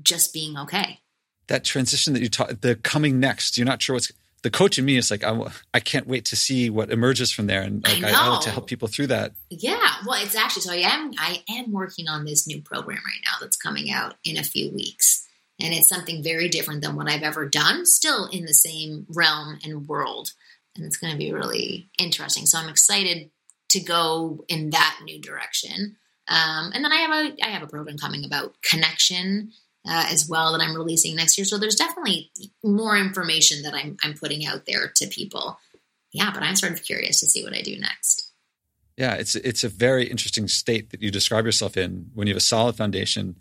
just being okay. That transition that you talk, the coming next, you're not sure what's the coach in me is like, I, I can't wait to see what emerges from there. And like, I, I, like to help people through that. Yeah. Well, it's actually, so I am, I am working on this new program right now that's coming out in a few weeks. And it's something very different than what I've ever done, still in the same realm and world and it's going to be really interesting. So I'm excited to go in that new direction. Um, and then I have a I have a program coming about connection uh, as well that I'm releasing next year. So there's definitely more information that I'm I'm putting out there to people. Yeah, but I'm sort of curious to see what I do next. Yeah, it's it's a very interesting state that you describe yourself in when you have a solid foundation.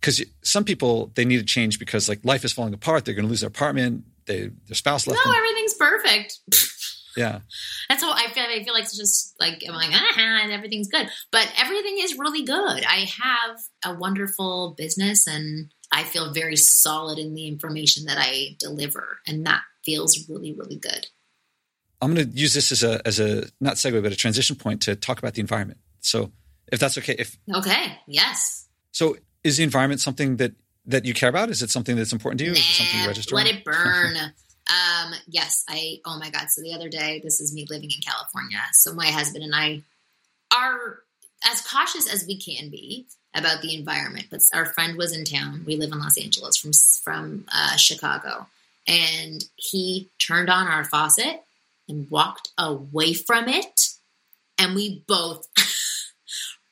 Because some people they need to change because like life is falling apart. They're going to lose their apartment. They their spouse left. No, them. everything's perfect. [laughs] Yeah. That's what I feel. I feel like it's just like I'm like ah, and everything's good, but everything is really good. I have a wonderful business, and I feel very solid in the information that I deliver, and that feels really, really good. I'm going to use this as a as a not segue, but a transition point to talk about the environment. So, if that's okay, if okay, yes. So, is the environment something that that you care about? Is it something that's important to you? Nah, is it something you register? Let on? it burn. [laughs] Um, yes, I, oh my God. So the other day, this is me living in California. So my husband and I are as cautious as we can be about the environment. But our friend was in town. We live in Los Angeles from, from uh, Chicago. And he turned on our faucet and walked away from it. And we both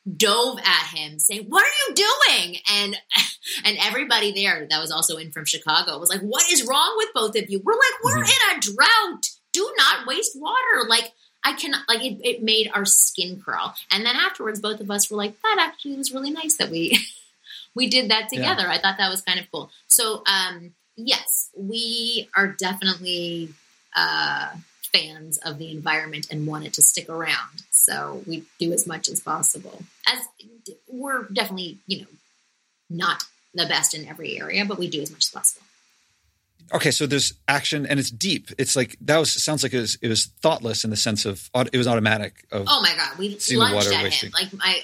dove at him saying, "What are you doing?" And [laughs] and everybody there that was also in from Chicago was like, "What is wrong with both of you?" We're like, "We're mm-hmm. in a drought. Do not waste water." Like I cannot like it, it made our skin crawl. And then afterwards both of us were like, "That actually was really nice that we [laughs] we did that together." Yeah. I thought that was kind of cool. So, um yes, we are definitely uh fans of the environment and want it to stick around. So we do as much as possible. As we're definitely, you know, not the best in every area, but we do as much as possible. Okay, so there's action and it's deep. It's like that was sounds like it was it was thoughtless in the sense of it was automatic. Of oh my god, we lunged at wasting. him. Like my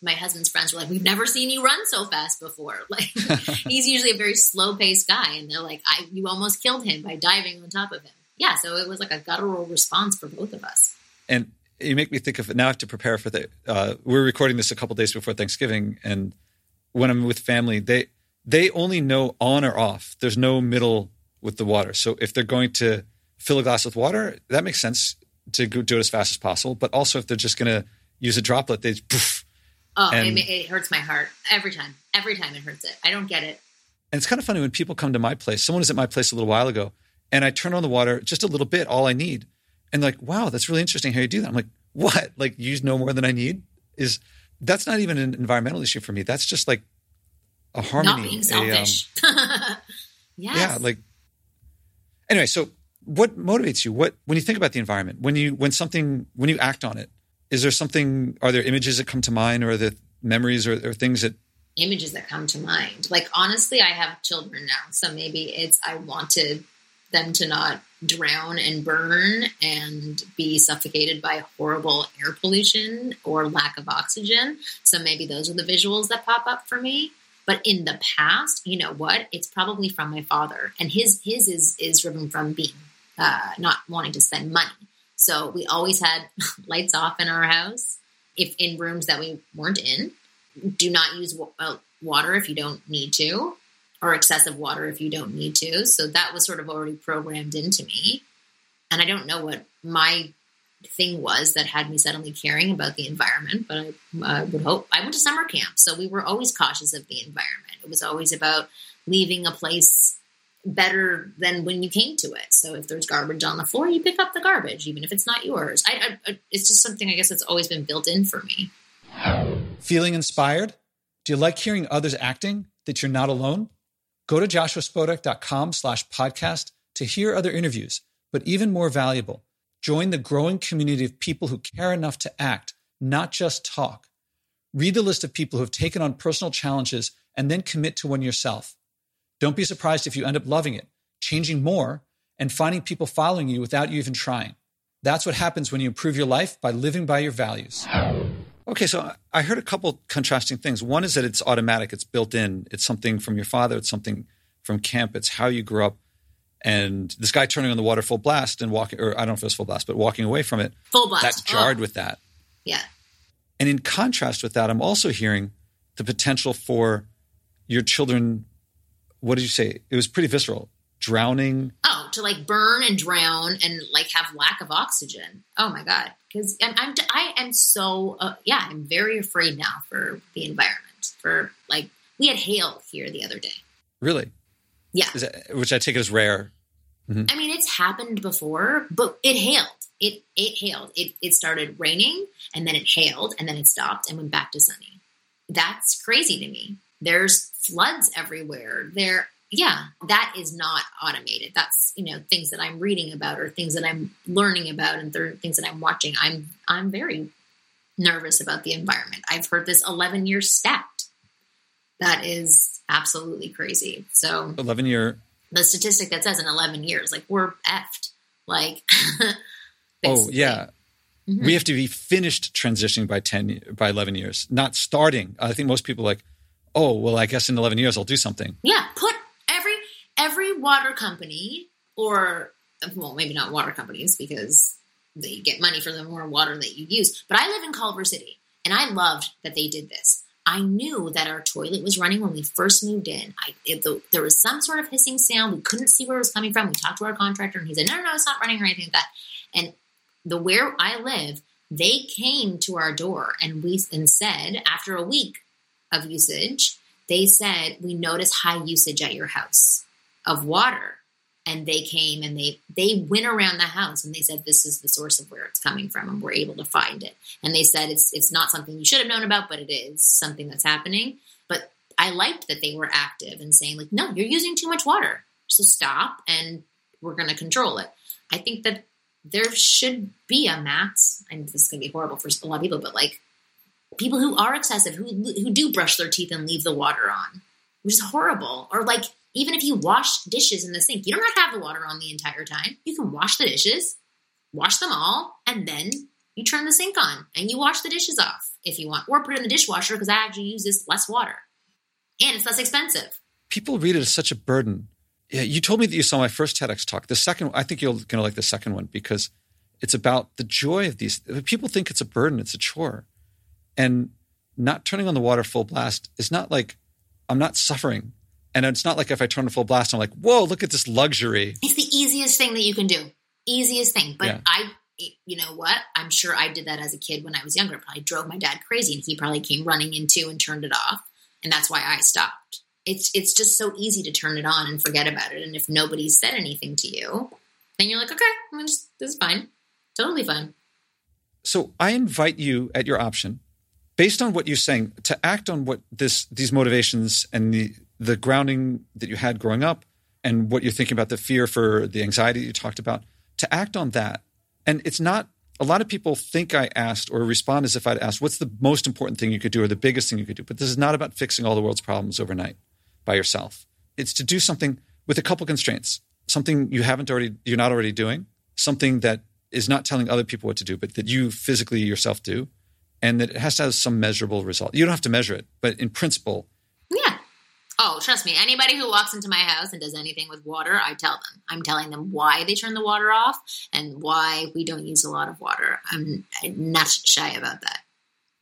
my husband's friends were like, "We've never seen you run so fast before." [laughs] Like [laughs] he's usually a very slow paced guy, and they're like, "I you almost killed him by diving on top of him." Yeah, so it was like a guttural response for both of us. And you make me think of it now. I have to prepare for the. Uh, we're recording this a couple days before Thanksgiving, and when I'm with family, they they only know on or off. There's no middle with the water. So if they're going to fill a glass with water, that makes sense to go, do it as fast as possible. But also if they're just going to use a droplet, they poof. Oh, and, it, it hurts my heart every time. Every time it hurts it. I don't get it. And it's kind of funny when people come to my place. Someone was at my place a little while ago, and I turn on the water just a little bit, all I need. And like, wow, that's really interesting how you do that. I'm like, what? Like use no more than I need? Is that's not even an environmental issue for me. That's just like a harmony. Not being selfish. A, um, [laughs] yes. Yeah, like anyway, so what motivates you? What when you think about the environment, when you when something when you act on it, is there something are there images that come to mind or are there memories or, or things that images that come to mind? Like honestly, I have children now, so maybe it's I want to them to not drown and burn and be suffocated by horrible air pollution or lack of oxygen. So maybe those are the visuals that pop up for me. But in the past, you know what? It's probably from my father, and his his is is driven from being uh, not wanting to spend money. So we always had [laughs] lights off in our house. If in rooms that we weren't in, do not use water if you don't need to or excessive water if you don't need to. So that was sort of already programmed into me. And I don't know what my thing was that had me suddenly caring about the environment, but I would hope I went to summer camp. So we were always cautious of the environment. It was always about leaving a place better than when you came to it. So if there's garbage on the floor, you pick up the garbage, even if it's not yours. I, I, it's just something I guess that's always been built in for me. Feeling inspired? Do you like hearing others acting that you're not alone? Go to joshuaspodek.com slash podcast to hear other interviews, but even more valuable, join the growing community of people who care enough to act, not just talk. Read the list of people who have taken on personal challenges and then commit to one yourself. Don't be surprised if you end up loving it, changing more, and finding people following you without you even trying. That's what happens when you improve your life by living by your values. Okay, so I heard a couple contrasting things. One is that it's automatic, it's built in, it's something from your father, it's something from camp, it's how you grew up. And this guy turning on the water full blast and walking, or I don't know if it was full blast, but walking away from it, full blast, that jarred oh. with that. Yeah. And in contrast with that, I'm also hearing the potential for your children. What did you say? It was pretty visceral. Drowning. Oh no, to like burn and drown and like have lack of oxygen. Oh my god, because I'm, I'm I am so uh, yeah, I'm very afraid now for the environment. For like, we had hail here the other day. Really? Yeah. That, which I take as rare. Mm-hmm. I mean, it's happened before, but it hailed. It it hailed. It it started raining and then it hailed and then it stopped and went back to sunny. That's crazy to me. There's floods everywhere. There yeah, that is not automated. That's you know things that I'm reading about or things that I'm learning about and th- things that I'm watching. I'm I'm very nervous about the environment. I've heard this 11 year stat. That is absolutely crazy. So 11 year the statistic that says in 11 years, like we're effed. Like [laughs] oh yeah. Mm-hmm. We have to be finished transitioning by 10 by 11 years, not starting. I think most people like, oh, well, I guess in 11 years I'll do something. Yeah, put every water company, or well, maybe not water companies because they get money for the more water that you use. But I live in Culver City, and I loved that they did this. I knew that our toilet was running when we first moved in. I, it, the, there was some sort of hissing sound. We couldn't see where it was coming from. We talked to our contractor, and he said, "No, no, no, it's not running or anything like that." And the where I live, they came to our door and we and said after a week of usage, they said we notice high usage at your house of water. And they came and they they went around the house and they said this is the source of where it's coming from and we're able to find it. And they said it's it's not something you should have known about but it is something that's happening. But i liked that they were active and saying like no you're using too much water. So stop and we're going to control it. I think that there should be a max and this is going to be horrible for a lot of people but like people who are excessive who who do brush their teeth and leave the water on which is horrible. Or like even if you wash dishes in the sink, you don't have to have the water on the entire time. You can wash the dishes, wash them all, and then you turn the sink on and you wash the dishes off if you want, or put it in the dishwasher because I actually use this less water and it's less expensive. People read it as such a burden. Yeah, you told me that you saw my first TEDx talk. The second, I think you're going to like the second one because it's about the joy of these. People think it's a burden, it's a chore, and not turning on the water full blast is not like I'm not suffering. And it's not like if I turn a full blast, I'm like, whoa, look at this luxury. It's the easiest thing that you can do. Easiest thing. But yeah. I, you know what? I'm sure I did that as a kid when I was younger. It probably drove my dad crazy and he probably came running into and turned it off. And that's why I stopped. It's, it's just so easy to turn it on and forget about it. And if nobody said anything to you, then you're like, okay, I'm just, this is fine. Totally fine. So I invite you at your option, based on what you're saying, to act on what this these motivations and the the grounding that you had growing up and what you're thinking about the fear for the anxiety you talked about to act on that. And it's not a lot of people think i asked or respond as if i'd asked what's the most important thing you could do or the biggest thing you could do? But this is not about fixing all the world's problems overnight by yourself. It's to do something with a couple constraints. Something you haven't already you're not already doing. Something that is not telling other people what to do but that you physically yourself do. And that it has to have some measurable result. You don't have to measure it but in principle Oh, trust me. Anybody who walks into my house and does anything with water, I tell them. I'm telling them why they turn the water off and why we don't use a lot of water. I'm not shy about that.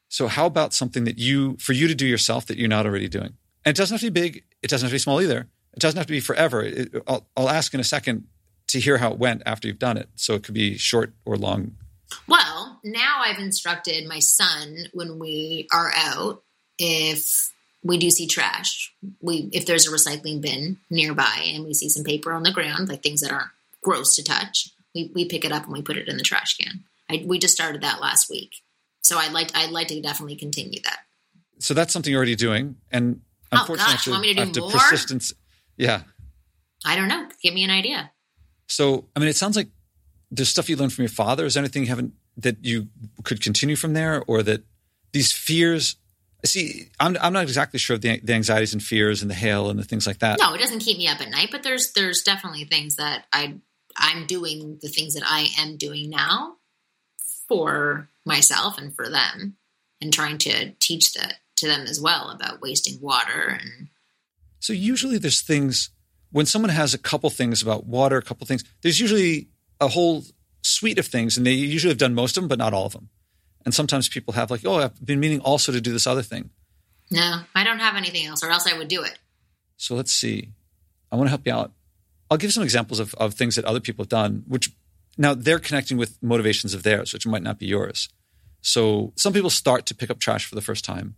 So, how about something that you, for you to do yourself, that you're not already doing? And it doesn't have to be big. It doesn't have to be small either. It doesn't have to be forever. It, I'll, I'll ask in a second to hear how it went after you've done it. So it could be short or long. Well, now I've instructed my son when we are out if we do see trash. We if there's a recycling bin nearby and we see some paper on the ground, like things that aren't gross to touch, we, we pick it up and we put it in the trash can. I, we just started that last week, so I'd like I'd like to definitely continue that. So that's something you're already doing, and unfortunately, oh gosh, want me to more? persistence. Yeah, I don't know. Give me an idea. So I mean, it sounds like there's stuff you learned from your father. Is there anything you haven't that you could continue from there, or that these fears see, I'm, I'm not exactly sure of the, the anxieties and fears and the hail and the things like that. No, it doesn't keep me up at night, but there's there's definitely things that I I'm doing the things that I am doing now for myself and for them, and trying to teach that to them as well about wasting water and. So usually there's things when someone has a couple things about water, a couple things. There's usually a whole suite of things, and they usually have done most of them, but not all of them. And sometimes people have like, oh, I've been meaning also to do this other thing. No, I don't have anything else, or else I would do it. So let's see. I want to help you out. I'll give some examples of, of things that other people have done, which now they're connecting with motivations of theirs, which might not be yours. So some people start to pick up trash for the first time.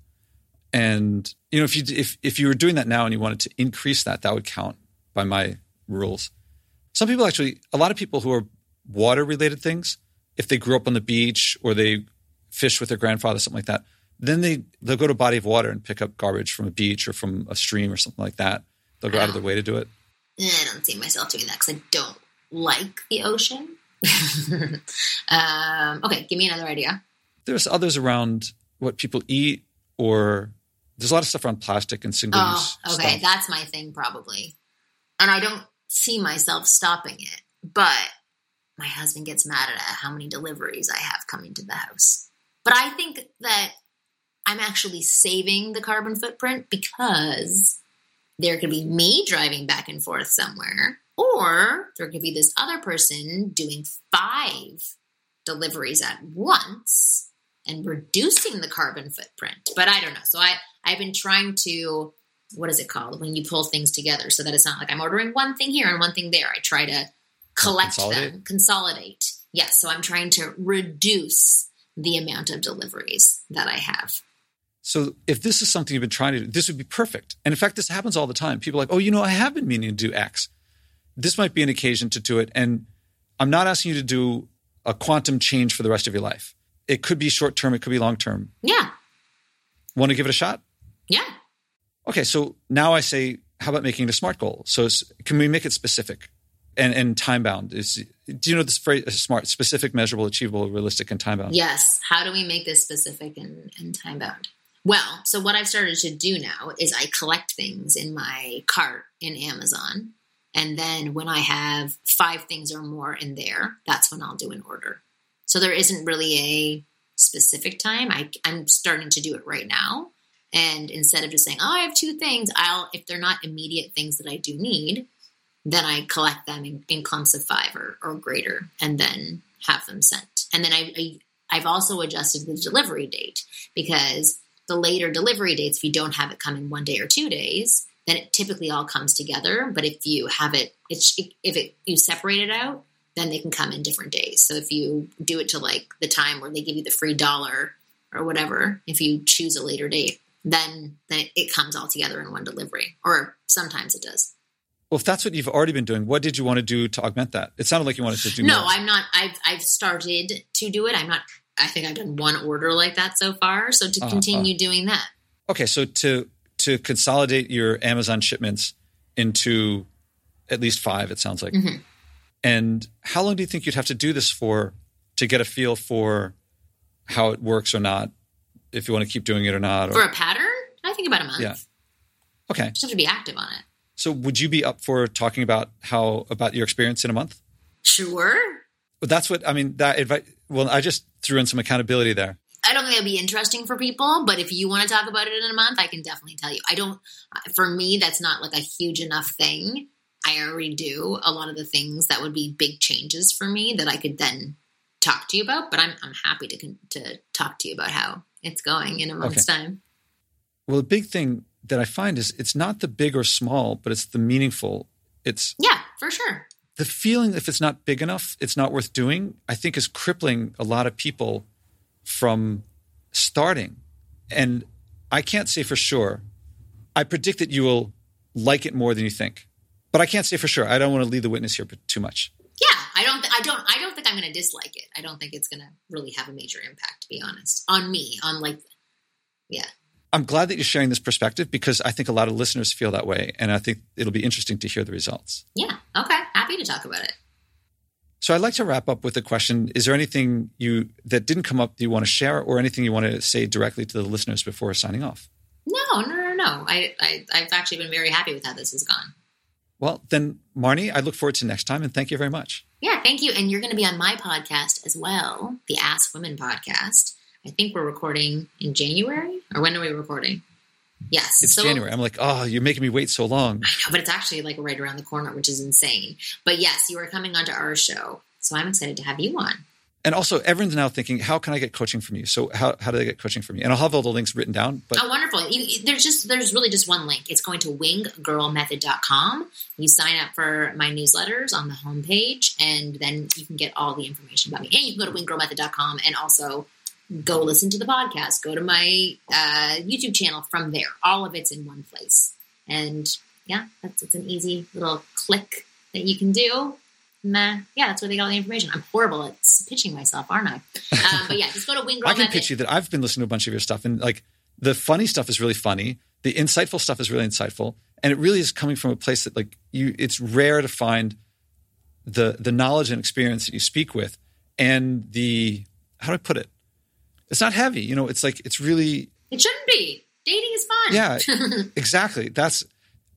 And you know, if you if if you were doing that now and you wanted to increase that, that would count by my rules. Some people actually, a lot of people who are water related things, if they grew up on the beach or they fish with their grandfather, something like that, then they they'll go to a body of water and pick up garbage from a beach or from a stream or something like that. They'll go out of their way to do it. I don't see myself doing that because I don't like the ocean. [laughs] um, okay, give me another idea. There's others around what people eat, or there's a lot of stuff around plastic and single Oh, use. okay, stuff. that's my thing probably. And I don't see myself stopping it, but my husband gets mad at how many deliveries I have coming to the house. But I think that I'm actually saving the carbon footprint because there could be me driving back and forth somewhere, or there could be this other person doing five deliveries at once and reducing the carbon footprint. But I don't know. So I I've been trying to what is it called when you pull things together so that it's not like I'm ordering one thing here and one thing there. I try to collect Consolidate? them, consolidate. Yes, so I'm trying to reduce the amount of deliveries that I have. So if this is something you've been trying to do, this would be perfect. And in fact, this happens all the time. People are like, oh, you know, I have been meaning to do X. This might be an occasion to do it. And I'm not asking you to do a quantum change for the rest of your life. It could be short term, it could be long term. Yeah, Want to give it a shot? yeah. Okay, so now I say, how about making it a SMART goal? So can we make it specific and, and time bound? Is do you know this phrase? SMART: specific, measurable, achievable, realistic, and time bound. Yes. How do we make this specific and, and time bound? Well, so what I've started to do now is I collect things in my cart in Amazon. And then when I have five things or more in there, that's when I'll do an order. So there isn't really a specific time. I, I'm starting to do it right now. And instead of just saying, oh, I have two things, I'll, if they're not immediate things that I do need, then I collect them in, in clumps of five or, or greater and then have them sent. And then I, I, I've also adjusted the delivery date because the later delivery dates, if you don't have it come in one day or two days, then it typically all comes together. But if you have it, it's, if it, you separate it out, then they can come in different days. So if you do it to like the time where they give you the free dollar or whatever, if you choose a later date, then, then it comes all together in one delivery. Or sometimes it does. Well, if that's what you've already been doing, what did you want to do to augment that? It sounded like you wanted to do No, more. I'm not. I've I've started to do it. I'm not. I think I've done one order like that so far. So to Uh-huh, continue doing that, Okay, so to to consolidate your Amazon shipments into at least five, it sounds like. Mhm. And how long do you think you'd have to do this for to get a feel for how it works or not? If you want to keep doing it or not? Or, for a pattern, I think about a month. Yeah. okay, Just have to be active on it. So would you be up for talking about how about your experience in a month? Sure. But that's what I mean. That advice. Well, I just threw in some accountability there. I don't think that'd be interesting for people, but if you want to talk about it in a month, I can definitely tell you. I don't. For me, that's not like a huge enough thing. I already do a lot of the things that would be big changes for me that I could then talk to you about. But I'm I'm happy to to talk to you about how it's going in a month's time. Well, the big thing that I find is it's not the big or small, but it's the meaningful. It's Yeah, for sure. the feeling if it's not big enough, it's not worth doing, I think is crippling a lot of people from starting. And I can't say for sure. I predict that you will like it more than you think. But I can't say for sure. I don't want to lead the witness here too much. Yeah, I don't. Th- I don't. I don't think I'm going to dislike it. I don't think it's going to really have a major impact, to be honest, on me. On like, yeah, I'm glad that you're sharing this perspective because I think a lot of listeners feel that way. And I think it'll be interesting to hear the results. yeah. Okay, happy to talk about it. So I'd like to wrap up with a question. Is there anything you that didn't come up that you want to share or anything you want to say directly to the listeners before signing off? No, no, no, no. I, I, I've actually been very happy with how this has gone. Well, then, Marni, I look forward to next time and thank you very much. Yeah, thank you. And you're going to be on my podcast as well, the Ask Women podcast. I think we're recording in January, or when are we recording? Yes, It's so- January. I'm like, oh, you're making me wait so long. I know, but it's actually like right around the corner, which is insane. But yes, you are coming onto our show, so I'm excited to have you on. And also, everyone's now thinking, how can I get coaching from you? So, how, how do they get coaching from you? And I'll have all the links written down. But oh, wonderful! You, there's just there's really just one link. It's going to winggirlmethod.com. You sign up for my newsletters on the homepage, and then you can get all the information about me. And you can go to winggirlmethod.com and also go listen to the podcast. Go to my uh, YouTube channel from there. All of it's in one place. And yeah, that's it's an easy little click that you can do Nah, yeah, that's where they got all the information. I'm horrible at pitching myself, aren't I? Um, [laughs] but yeah, just go to Wing Girl I can Method. pitch you that I've been listening to a bunch of your stuff, and like the funny stuff is really funny. The insightful stuff is really insightful, and it really is coming from a place that like you. It's rare to find the the knowledge and experience that you speak with, and the how do I put it? It's not heavy, you know. It's like it's really. It shouldn't be. Dating is fun. Yeah, [laughs] exactly. That's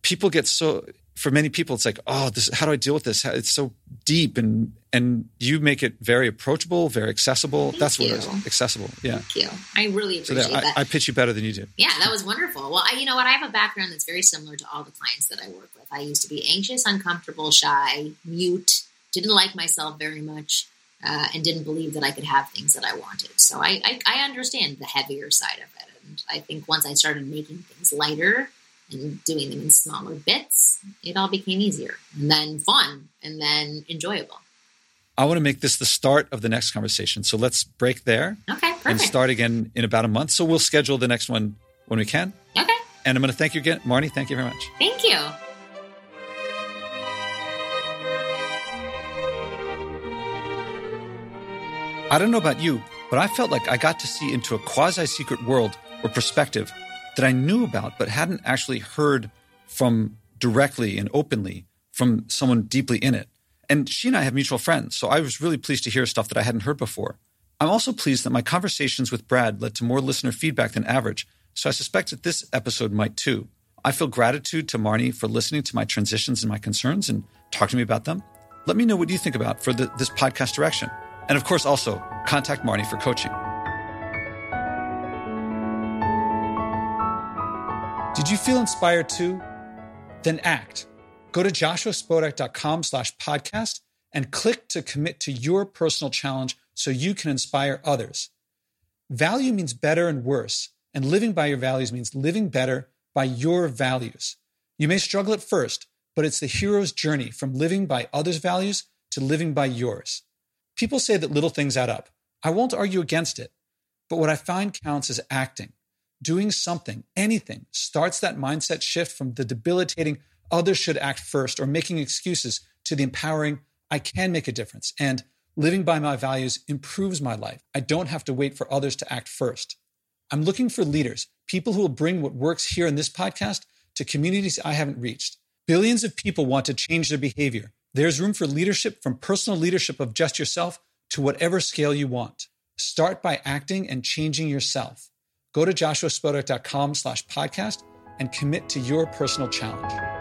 people get so for many people, it's like, oh, this. How do I deal with this? It's so deep, and and you make it very approachable, very accessible. Thank That's you. what it is. Accessible. Yeah. Thank you. I really So appreciate there, that. I, I pitch you better than you do. yeah, that was wonderful. Well, I, you know what? I have a background that's very similar to all the clients that I work with. I used to be anxious, uncomfortable, shy, mute, didn't like myself very much, uh, and didn't believe that I could have things that I wanted. So I, I, I understand the heavier side of it. And I think once I started making things lighter and doing them in smaller bits, it all became easier and then fun and then enjoyable. I want to make this the start of the next conversation. So let's break there Okay, perfect. and start again in about a month. So we'll schedule the next one when we can. Okay, And I'm going to thank you again, Marni. Thank you very much. thank you. I don't know about you, but I felt like I got to see into a quasi secret world or perspective that I knew about but hadn't actually heard from directly and openly from someone deeply in it. And she and I have mutual friends, so I was really pleased to hear stuff that I hadn't heard before. I'm also pleased that my conversations with Brad led to more listener feedback than average, so I suspect that this episode might too. I feel gratitude to Marni for listening to my transitions and my concerns and talking to me about them. Let me know what you think about for the, this podcast direction. And of course, also contact Marni for coaching. Did you feel inspired too? Then act. Go to joshuaspodek.com slash podcast and click to commit to your personal challenge so you can inspire others. Value means better and worse, and living by your values means living better by your values. You may struggle at first, but it's the hero's journey from living by others' values to living by yours. People say that little things add up. I won't argue against it, but what I find counts is acting. Doing something, anything, starts that mindset shift from the debilitating others should act first or making excuses to the empowering I can make a difference and living by my values improves my life. I don't have to wait for others to act first. I'm looking for leaders, people who will bring what works here in this podcast to communities I haven't reached. Billions of people want to change their behavior. There's room for leadership from personal leadership of just yourself to whatever scale you want. Start by acting and changing yourself. Go to joshuaspodek.com slash podcast and commit to your personal challenge.